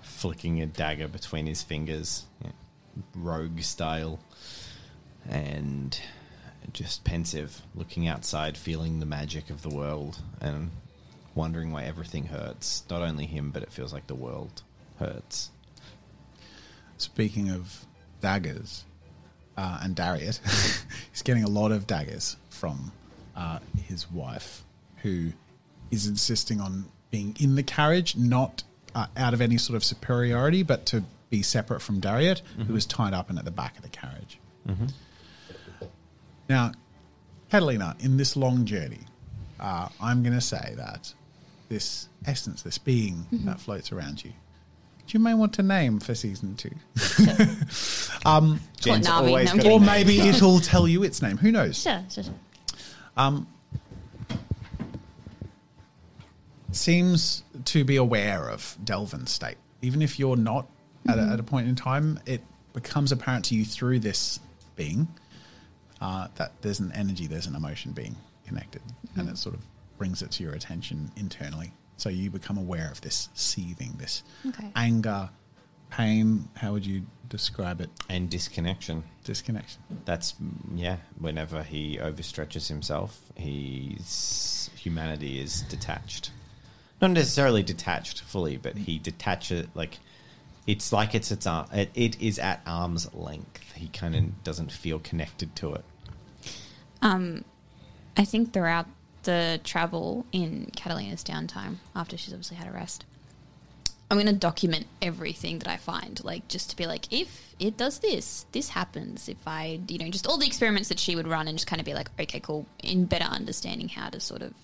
flicking a dagger between his fingers, know, rogue style, and just pensive, looking outside, feeling the magic of the world, and wondering why everything hurts. Not only him, but it feels like the world hurts. speaking of daggers uh, and Dariet, (laughs) he's getting a lot of daggers from uh, his wife, who is insisting on being in the carriage, not uh, out of any sort of superiority, but to be separate from Dariet, who is tied up and at the back of the carriage. Mm-hmm. Now, Catalina, in this long journey, uh, I'm going to say that this essence, this being mm-hmm. that floats around you, you may want to name for season two. Jen's (laughs) um, Navi, always no, I'm got a or name. maybe it'll tell you its name. Who knows? Sure, sure, sure. Um, seems to be aware of Delvin's state. Even if you're not at, a, at a point in time, it becomes apparent to you through this being uh, that there's an energy, there's an emotion being connected, and it sort of brings it to your attention internally. So you become aware of this seething, this Okay. anger, pain. How would you describe it? And disconnection. Disconnection. That's yeah. Whenever he overstretches himself, his humanity is detached. Not necessarily detached fully, but he detaches like it's like it's its ar- it, it is at arm's length. He kind of doesn't feel connected to it. Um, I think throughout the travel in Catalina's downtime, after she's obviously had a rest, I'm going to document everything that I find, like just to be like, if it does this, this happens. If I, you know, just all the experiments that she would run, and just kind of be like, okay, cool, in better understanding how to sort of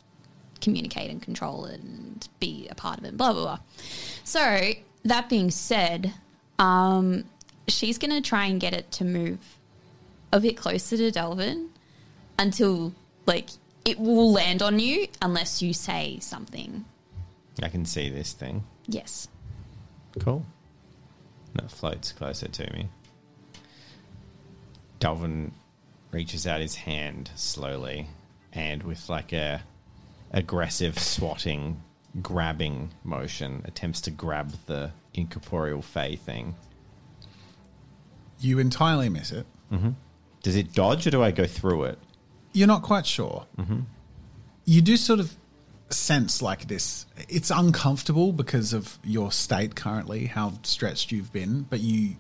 communicate and control it and be a part of it, blah blah blah. So that being said, um, she's going to try and get it to move a bit closer to Delvin until like it will land on you unless you say something. I can see this thing. Yes. Cool. That floats closer to me. Delvin reaches out his hand slowly and with like a aggressive swatting grabbing motion attempts to grab the incorporeal fey thing. You entirely miss it. Does it dodge or do I go through it? You're not quite sure. You do sort of sense like this. It's uncomfortable because of your state currently, how stretched you've been, but you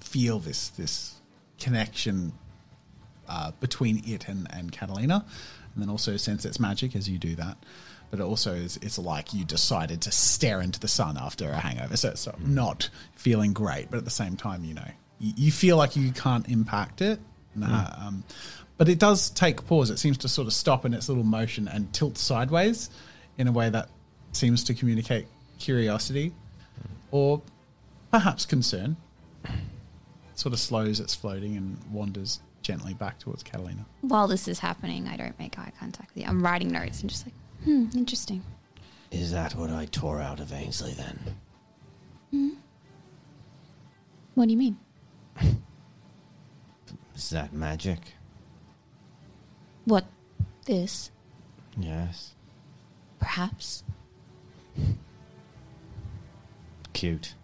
feel this this connection uh, between it and, and Catalina, and then also sense its magic as you do that. But it also is it's like you decided to stare into the sun after a hangover, so it's not feeling great, but at the same time, you know, you, you feel like you can't impact it. Nah, um, but it does take pause. It seems to sort of stop in its little motion and tilt sideways in a way that seems to communicate curiosity or perhaps concern. Sort of slows its floating and wanders gently back towards Catalina. While this is happening, I don't make eye contact with you. I'm writing notes and just like, hmm, interesting. Is that what I tore out of Ainsley then? Hmm? What do you mean? (laughs) Is that magic? What? This? Yes. Perhaps. (laughs) Cute.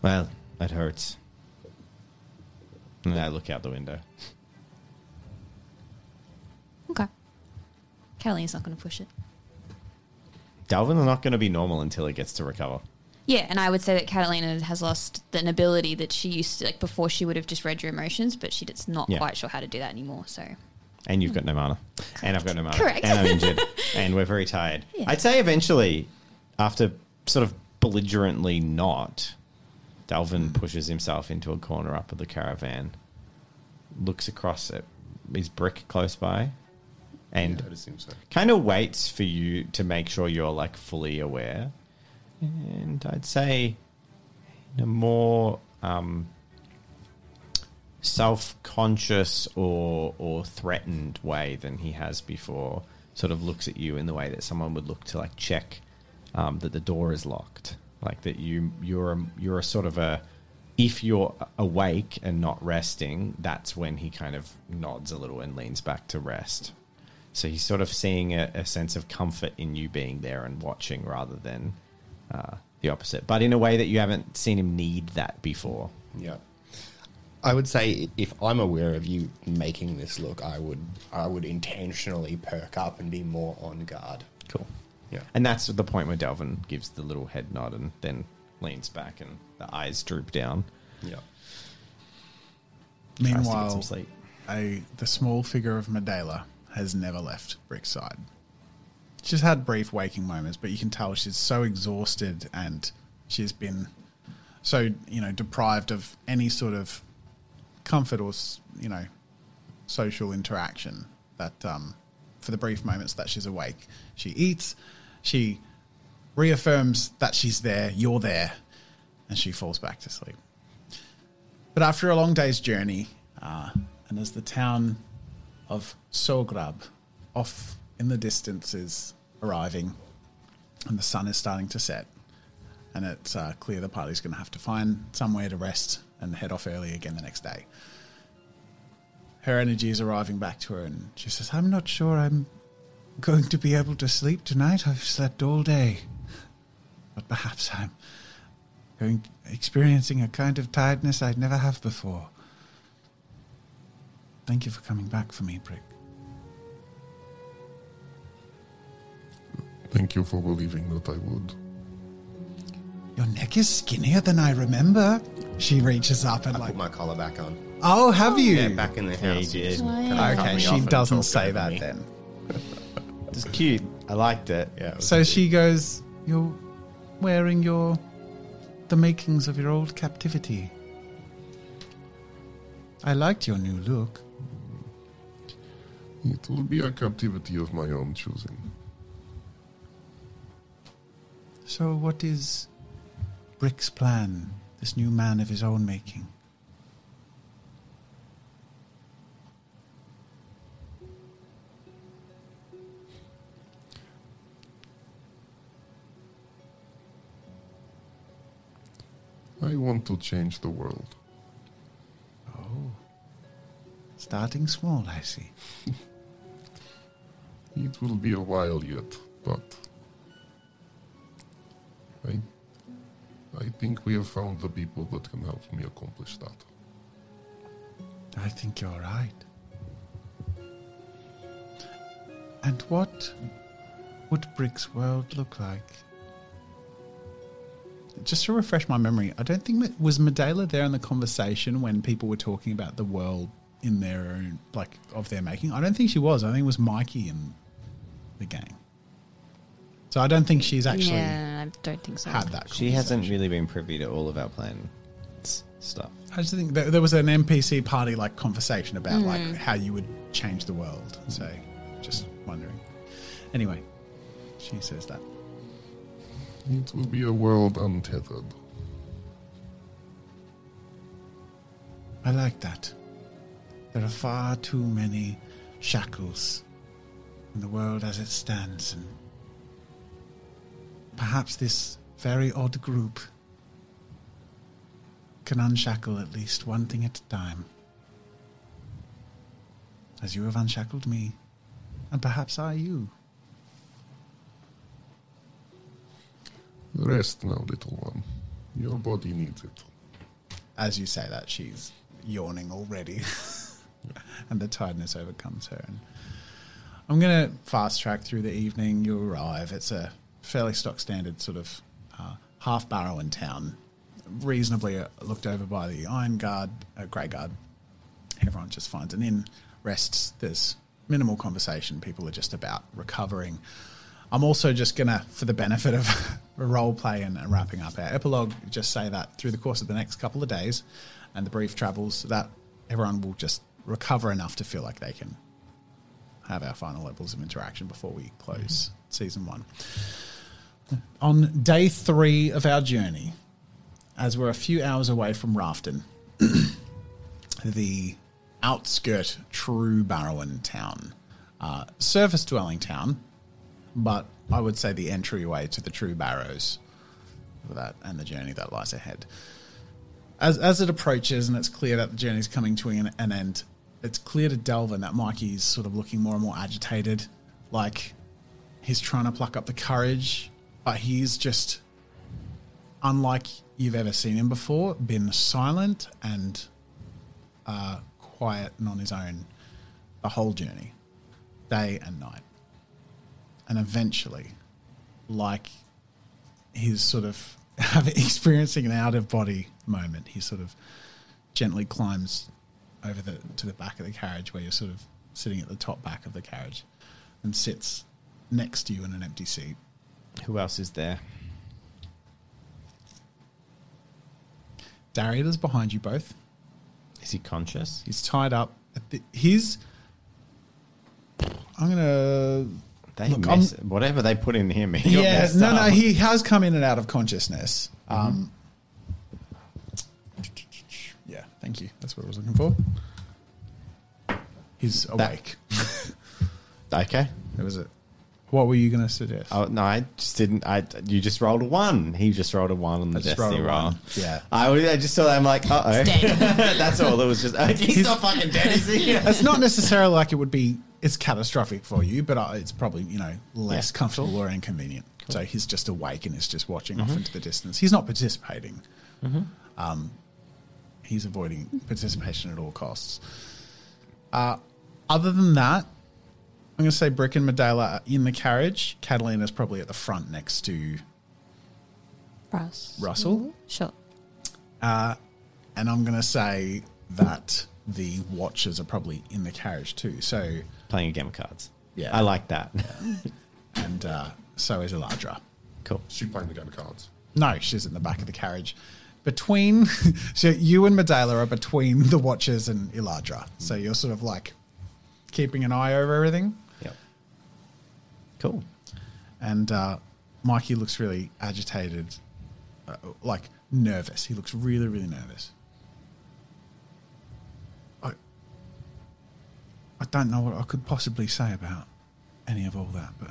Well, it hurts. And I look out the window. (laughs) Okay. Catalina's not going to push it. Dalvin are not going to be normal until he gets to recover. Yeah, and I would say that Catalina has lost an ability that she used to, like before she would have just read your emotions, but she's not Yeah. quite sure how to do that anymore. So And you've hmm. got no mana. And I've got no mana. Correct. And I'm injured. (laughs) and we're very tired. Yeah. I'd say eventually, after sort of belligerently not, Dalvin pushes himself into a corner up of the caravan, looks across at his brick close by, and Yeah, so. kind of waits for you to make sure you're like fully aware. And I'd say in a more um, self-conscious or or threatened way than he has before, sort of looks at you in the way that someone would look to like check um, that the door is locked, like that you you're a, you're a sort of a if you're awake and not resting, that's when he kind of nods a little and leans back to rest. So he's sort of seeing a, a sense of comfort in you being there and watching rather than uh, the opposite, but in a way that you haven't seen him need that before. Yeah. I would say if I'm aware of you making this look, I would I would intentionally perk up and be more on guard. Cool. Yeah. And that's the point where Delvin gives the little head nod and then leans back and the eyes droop down. Yeah. Tries to get Meanwhile, some sleep. a the small figure of Medela has never left Brickside. She's had brief waking moments, but you can tell she's so exhausted and she's been so you know deprived of any sort of comfort or you know social interaction that um, for the brief moments that she's awake, she eats, she reaffirms that she's there, you're there, and she falls back to sleep. But after a long day's journey, uh, and as the town of Sograb off in the distance is arriving, and the sun is starting to set, and it's uh, clear the party's going to have to find somewhere to rest and head off early again the next day. Her energy is arriving back to her, and she says, I'm not sure I'm going to be able to sleep tonight. I've slept all day. But perhaps I'm going experiencing a kind of tiredness I'd never have before. Thank you for coming back for me, Brick. Thank you for believing that I would. Your neck is skinnier than I remember. She reaches up and I like, put my collar back on. oh, have you? Yeah, back in the Yeah, house. you did. Kinda Okay, she doesn't say that me. then. (laughs) It's cute. I liked it. Yeah. it So good. she goes, You're wearing your. the makings of your old captivity. I liked your new look. It will be a captivity of my own choosing. So, what is Brick's plan, this new man of his own making? I want to change the world. Oh. Starting small, I see. (laughs) It will be a while yet, but I I think we have found the people that can help me accomplish that. I think you're right. And what would Brick's world look like? Just to refresh my memory, I don't think was Medela there in the conversation when people were talking about the world in their own like of their making. I don't think she was. I think it was Mikey in the gang. So I don't think she's actually yeah, I don't think so. had that. She hasn't really been privy to all of our plan stuff. I just think there, there was an NPC party like conversation about like mm. how you would change the world. Mm. So, just wondering. Anyway, she says that. It will be a world untethered. I like that. There are far too many shackles in the world as it stands, and perhaps this very odd group can unshackle at least one thing at a time. As you have unshackled me, and perhaps I you. Rest now, little one. Your body needs it. As you say that, she's yawning already, (laughs) and the tiredness overcomes her. And I'm going to fast track through the evening. You arrive. It's a fairly stock standard sort of uh, half barrow in town, reasonably uh, looked over by the Iron Guard, uh, Grey Guard. Everyone just finds an inn, rests. There's minimal conversation. People are just about recovering. I'm also just gonna, for the benefit of (laughs) role play and, and wrapping up our epilogue, just say that through the course of the next couple of days and the brief travels, that everyone will just recover enough to feel like they can have our final levels of interaction before we close season one. On day three of our journey, as we're a few hours away from Rafton, (clears throat) the outskirt True Barrowan town, uh, surface dwelling town, but I would say the entryway to the True Barrows that and the journey that lies ahead. As as it approaches and it's clear that the journey's coming to an, an end, it's clear to Delvin that Mikey's sort of looking more and more agitated, like he's trying to pluck up the courage, but he's just unlike you've ever seen him before, been silent and uh, quiet and on his own the whole journey, day and night. And eventually, like he's sort of (laughs) experiencing an out of body moment, he sort of gently climbs over the to the back of the carriage where you're sort of sitting at the top back of the carriage and sits next to you in an empty seat. Who else is there? Darius is behind you both. Is he conscious? He's tied up. At the, his. I'm gonna. They Look, mess, whatever they put in him. he Yeah, no, no. He has come in and out of consciousness. Um, yeah, thank you. That's what I was looking for. He's awake. (laughs) Okay. It was it. What were you going to suggest? Oh no, I just didn't. I you just rolled a one. He just rolled a one on the I just destiny a roll. one. Yeah. I, was- I just saw that. I'm like, uh oh. dead. (laughs) That's all. It was just. (laughs) he's not fucking dead, is he? it's not necessarily like it would be it's catastrophic for you, but uh, it's probably you know less Yeah, comfortable or inconvenient. So he's just awake and is just watching Mm-hmm. off into the distance. He's not participating. Um, he's avoiding participation at all costs. Uh, other than that, I'm going to say Brick and Medela are in the carriage. Catalina's probably at the front next to Russ. Russell. Sure. Uh, and I'm going to say that the watchers are probably in the carriage too. So, Playing a game of cards. Yeah. I like that. and uh, so is Eladra. cool. She playing the game of cards. No, she's in the back of the carriage. Between, (laughs) so you and Medela are between the watchers and Eladra. So you're sort of like keeping an eye over everything. Yep. Cool. And uh, Mikey looks really agitated, uh, like nervous. He looks really, really nervous. I, I don't know what I could possibly say about any of all that, but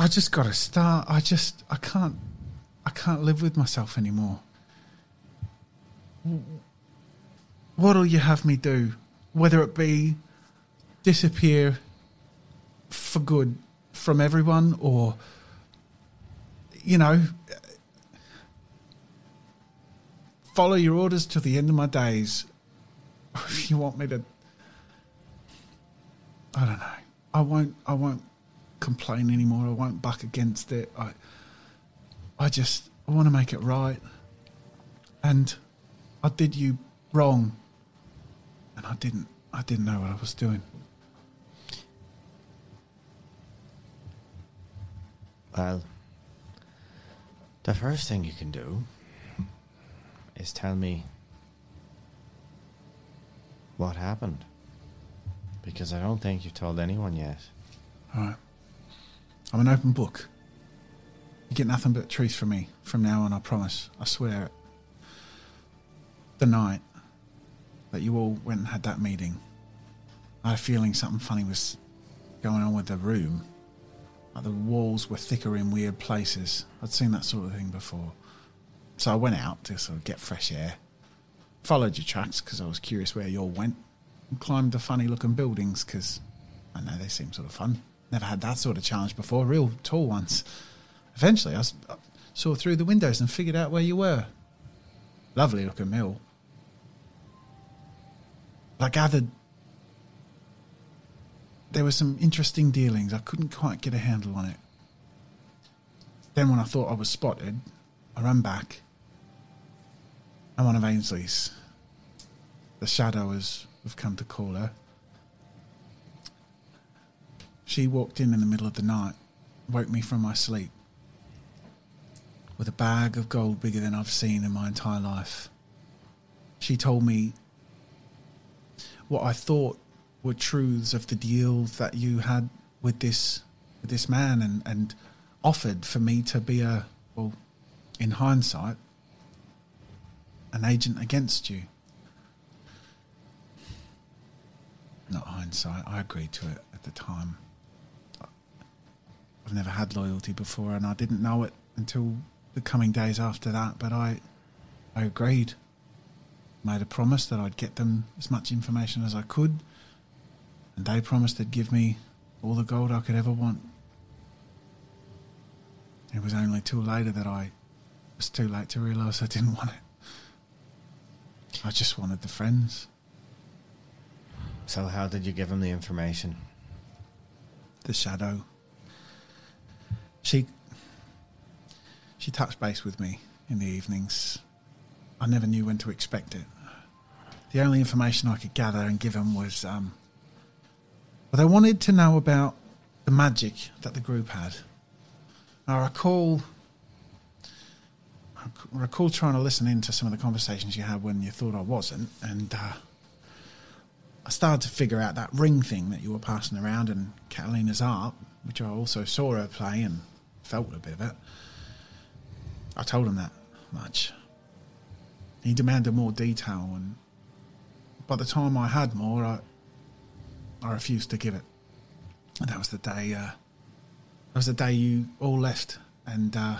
I just got to start. I just, I can't, I can't live with myself anymore. What'll you have me do? Whether it be disappear for good from everyone or you know follow your orders till the end of my days (laughs) if you want me to i don't know i won't i won't complain anymore i won't buck against it i i just i want to make it right and i did you wrong and i didn't i didn't know what i was doing Well, the first thing you can do is tell me what happened. Because I don't think you've told anyone yet. All right. I'm an open book. You get nothing but truth from me from now on, I promise. I swear it. The night that you all went and had that meeting, I had a feeling something funny was going on with the room. Like the walls were thicker in weird places. I'd seen that sort of thing before. So I went out to sort of get fresh air. Followed your tracks because I was curious where you all went. And climbed the funny looking buildings because I know they seem sort of fun. Never had that sort of challenge before, real tall ones. Eventually, I uh, saw through the windows and figured out where you were. Lovely looking mill. I gathered there were some interesting dealings. I couldn't quite get a handle on it. Then, when I thought I was spotted, I ran back. I'm one of Ainsley's, the shadow as we've come to call her, she walked in in the middle of the night, woke me from my sleep with a bag of gold bigger than I've seen in my entire life. She told me what I thought were truths of the deal that you had with this with this man and, and offered for me to be a well in hindsight an agent against you. Not hindsight, I agreed to it at the time. I've never had loyalty before and I didn't know it until the coming days after that, but I I agreed. Made a promise that I'd get them as much information as I could, and they promised they'd give me all the gold I could ever want. It was only till later that I was too late to realise I didn't want it. I just wanted the friends. So, how did you give him the information? the shadow. She she touched base with me in the evenings. I never knew when to expect it. The only information I could gather and give them was um, well, they wanted to know about the magic that the group had. I recall I recall trying to listen in to some of the conversations you had when you thought I wasn't, and uh, I started to figure out that ring thing that you were passing around and Catalina's art, which I also saw her play and felt a bit of it. I told him that much. He demanded more detail, and by the time I had more, I, I refused to give it. And that was the day. Uh, that was the day you all left, and uh,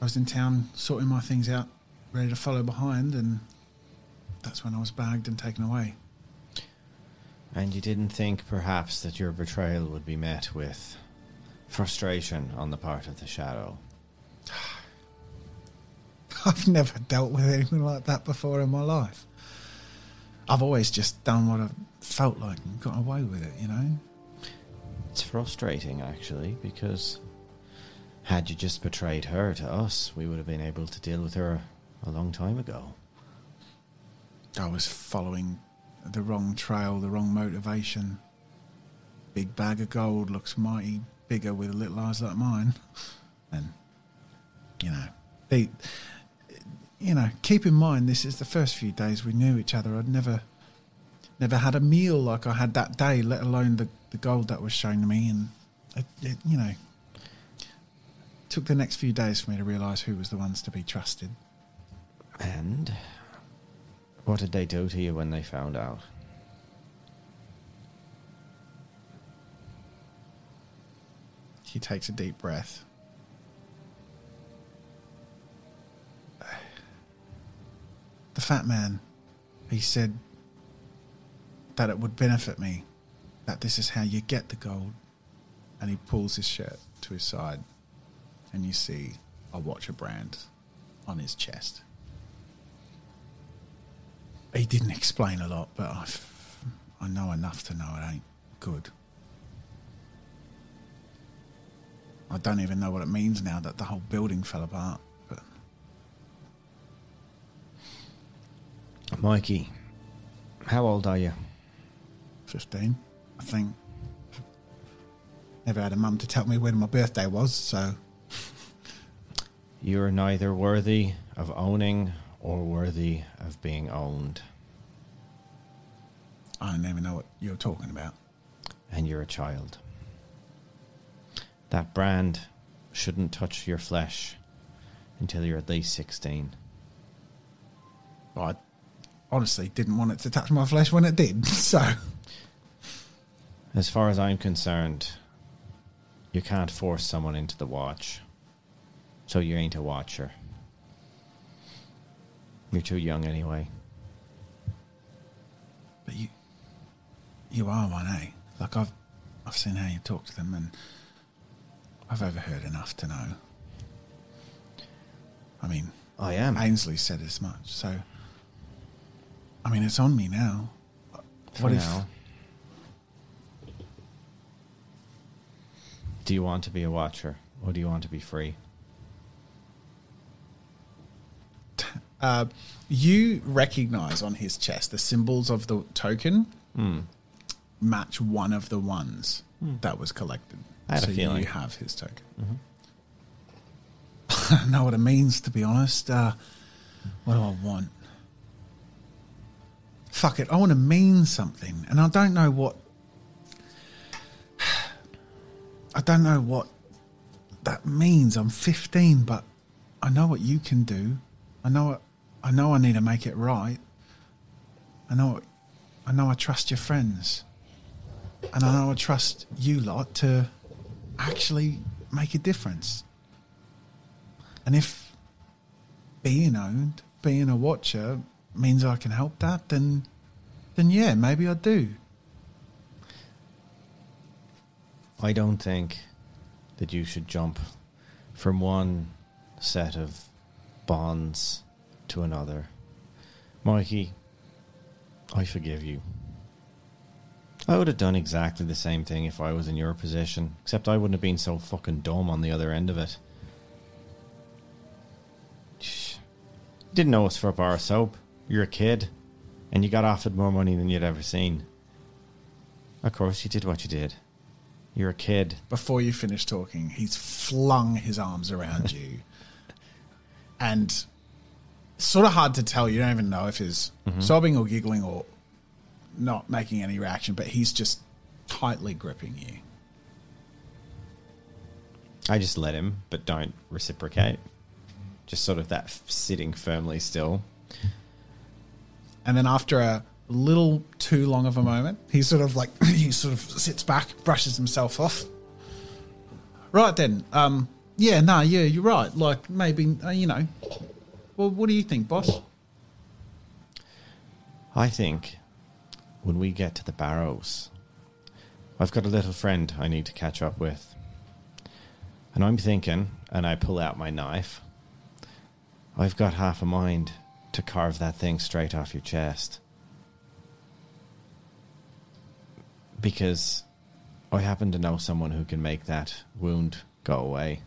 I was in town sorting my things out, ready to follow behind, and that's when I was bagged and taken away. And you didn't think perhaps that your betrayal would be met with frustration on the part of the shadow. (sighs) I've never dealt with anything like that before in my life. I've always just done what I felt like and got away with it, you know? It's frustrating, actually, because had you just betrayed her to us, we would have been able to deal with her a long time ago. I was following the wrong trail, the wrong motivation. Big bag of gold looks mighty bigger with little eyes like mine. (laughs) And, you know, they, you know, keep in mind this is the first few days we knew each other. I'd never, never had a meal like I had that day, let alone the, the gold that was shown to me. And, it, it, you know, took the next few days for me to realise who was the ones to be trusted. And what did they do to you when they found out? He takes a deep breath. The fat man, he said that it would benefit me, that this is how you get the gold. And he pulls his shirt to his side, and you see a watcher brand on his chest. He didn't explain a lot, but I've, I know enough to know it ain't good. I don't even know what it means now that the whole building fell apart. But Mikey, how old are you? 15, I think. Never had a mum to tell me when my birthday was, so You're neither worthy of owning or worthy of being owned. I don't even know what you're talking about. And you're a child. That brand shouldn't touch your flesh until you're at least 16. I honestly didn't want it to touch my flesh when it did, (laughs) so As far as I'm concerned, you can't force someone into the watch. So you ain't a watcher. You're too young anyway. but you you are one, eh? Like I've I've seen how you talk to them and I've overheard enough to know. I mean, I am. Ainsley said as much, so I mean it's on me now. For what if. Do you want to be a watcher or do you want to be free? Uh, you recognize on his chest the symbols of the token Hmm. match one of the ones that was collected. I had a so feeling. you have his token. (laughs) I don't know what it means, to be honest. Uh, what do I want? Fuck it, I want to mean something, and I don't know what. (sighs) I don't know what that means. I'm 15, but I know what you can do. I know what, I know I need to make it right. I know I know I trust your friends. And I know I trust you lot to actually make a difference. And if being owned, being a watcher means I can help that, then then yeah, maybe I do. I don't think that you should jump from one set of bonds to another. Mikey, I forgive you. I would have done exactly the same thing if I was in your position, except I wouldn't have been so fucking dumb on the other end of it. Shh. You didn't know us for a bar of soap. You're a kid, and you got offered more money than you'd ever seen. Of course, you did what you did. You're a kid. Before you finish talking, he's flung his arms around (laughs) you. And it's sort of hard to tell. You don't even know if he's sobbing or giggling or not making any reaction, but he's just tightly gripping you. I just let him, but don't reciprocate. Just sort of that sitting firmly still. And then after a little too long of a moment. He sort of like (clears throat) he sort of sits back, brushes himself off. Right then, um, yeah, no, yeah, you're right. Like maybe uh, you know. Well, what do you think, boss? I think when we get to the barrows, I've got a little friend I need to catch up with. And I'm thinking, and I pull out my knife, I've got half a mind to carve that thing straight off your chest. Because I happen to know someone who can make that wound go away.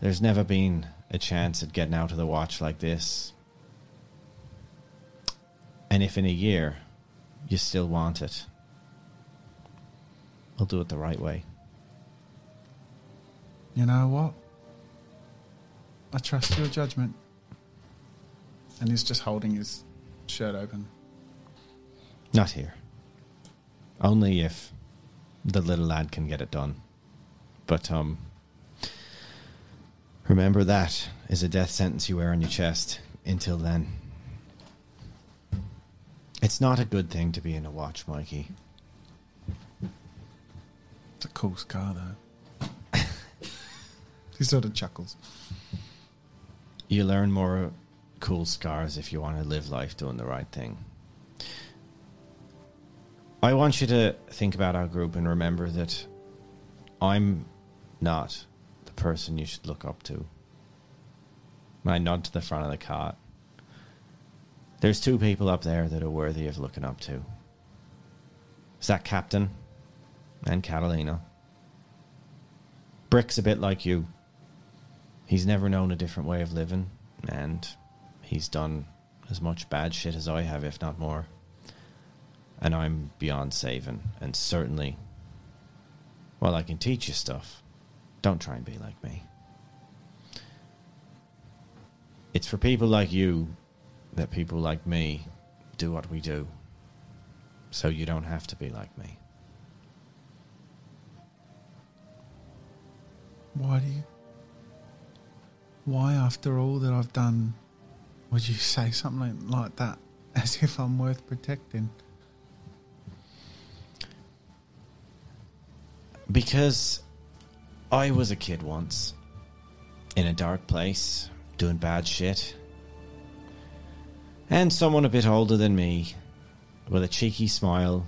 There's never been a chance at getting out of the watch like this. And if in a year you still want it, we'll do it the right way. You know what? I trust your judgment. And he's just holding his shirt open. Not here. Only if the little lad can get it done. But um remember that is a death sentence you wear on your chest until then. It's not a good thing to be in a watch, Mikey. It's a cool scar, though. (laughs) he sort of chuckles. You learn more cool scars if you want to live life doing the right thing. I want you to think about our group and remember that I'm not person you should look up to. I nod to the front of the cart. There's two people up there that are worthy of looking up to. Is that Captain and Catalina? Brick's a bit like you. He's never known a different way of living, and he's done as much bad shit as I have, if not more. And I'm beyond saving, and certainly, well, I can teach you stuff. Don't try and be like me. It's for people like you that people like me do what we do, so you don't have to be like me. Why do you. Why, after all that I've done, would you say something like that (laughs) as if I'm worth protecting? Because I was a kid once, in a dark place, doing bad shit. And someone a bit older than me, with a cheeky smile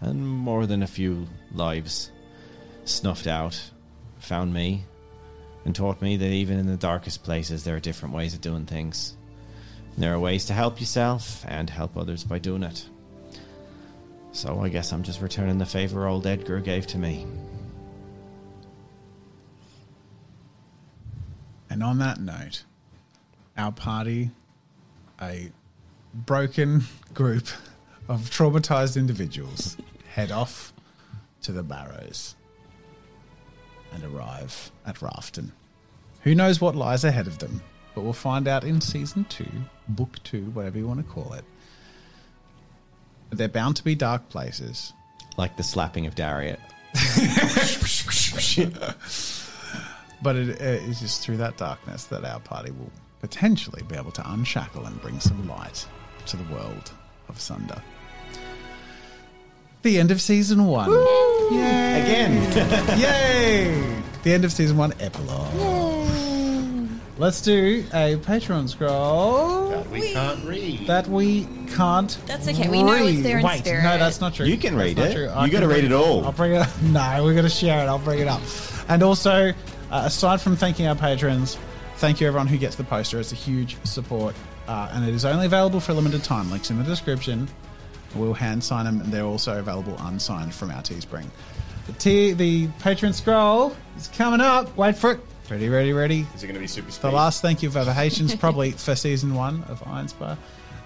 and more than a few lives snuffed out, found me and taught me that even in the darkest places there are different ways of doing things. There are ways to help yourself and help others by doing it. So I guess I'm just returning the favor old Edgar gave to me. And on that note, our party, a broken group of traumatized individuals, head off to the Barrows and arrive at Rafton. Who knows what lies ahead of them, but we'll find out in season two, book two, whatever you want to call it. But they're bound to be dark places. Like the slapping of Dariet. (laughs) (laughs) But it, it is just through that darkness that our party will potentially be able to unshackle and bring some light to the world of Sunder. The end of season one. Yay! Again. (laughs) Yay! The end of season one epilogue. Let's do a Patreon scroll That we can't read. that we can't. That's okay, we know it's there in Wait, spirit. No, that's not true. You can That's read it. true. You gotta read it all. I'll bring it. Up. (laughs) No, we're gonna share it. I'll bring it up. And also, uh, aside from thanking our patrons, thank you everyone who gets the poster. It's a huge support, uh, and it is only available for a limited time. Links in the description. We'll hand sign them, and they're also available unsigned from our Teespring. The T, the patron scroll is coming up. Wait for it. Ready, ready, ready. Is it going to be super speed? The last thank you for the Haitians, (laughs) probably for season one of Iron Spire.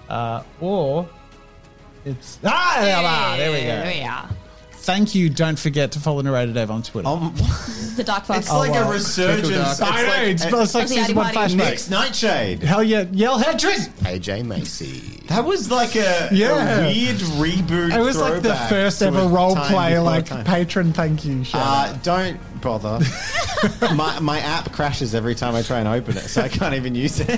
Uh, or it's. Ah, there, we are, there we go. There we are. Thank you. Don't forget to follow Narrator Dave on Twitter. Um, (laughs) The Dark Fox. it's like well, a resurgence. I know, it's, like, it's like season one Addy Party. flashback. Nick's Nightshade. Hell yeah. Yell Hedris! AJ Macy. That was like a, Yeah. a weird reboot. It was like the first ever role time play, like time. patron thank you show. Uh, don't bother. (laughs) my my app crashes every time I try and open it, so I can't even use it.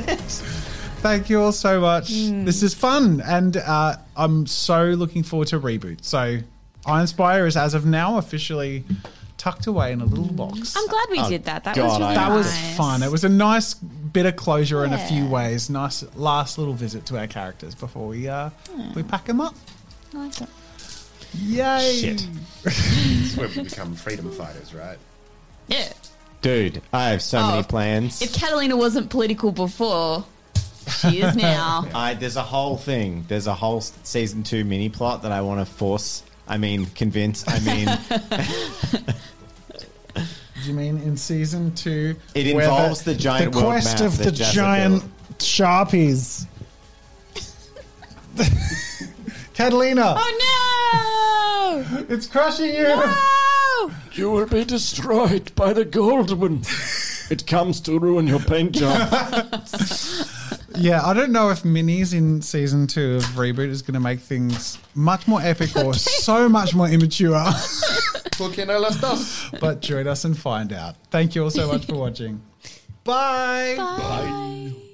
Thank you all so much. This is fun, and uh, I'm so looking forward to reboot. So, Iron Spire is as of now officially tucked away in a little box. I'm glad we Oh, did that. That God, was really I- that was fun. It was a nice bit of closure in a few ways. Nice last little visit to our characters before we uh, we pack them up. I like it. Yay! Shit. (laughs) That's where we become freedom fighters, right? Yeah. Dude, I have so Oh, many plans. If Catalina wasn't political before, she is (laughs) now. I, there's a whole thing. There's a whole season two mini plot that I want to force. I mean, convince. I mean, (laughs) Do you mean in season two? It involves the giant the world quest map of that the Jessica giant built. sharpies. (laughs) Catalina, Oh no! (laughs) it's crushing you. No! You will be destroyed by the gold one. It comes to ruin your paint job. Yeah, I don't know if minis in season two of reboot is going to make things much more epic or (laughs) so much more immature. (laughs) ¿Por qué no las dos? but join us and find out. Thank you all so much for watching. (laughs) Bye. Bye.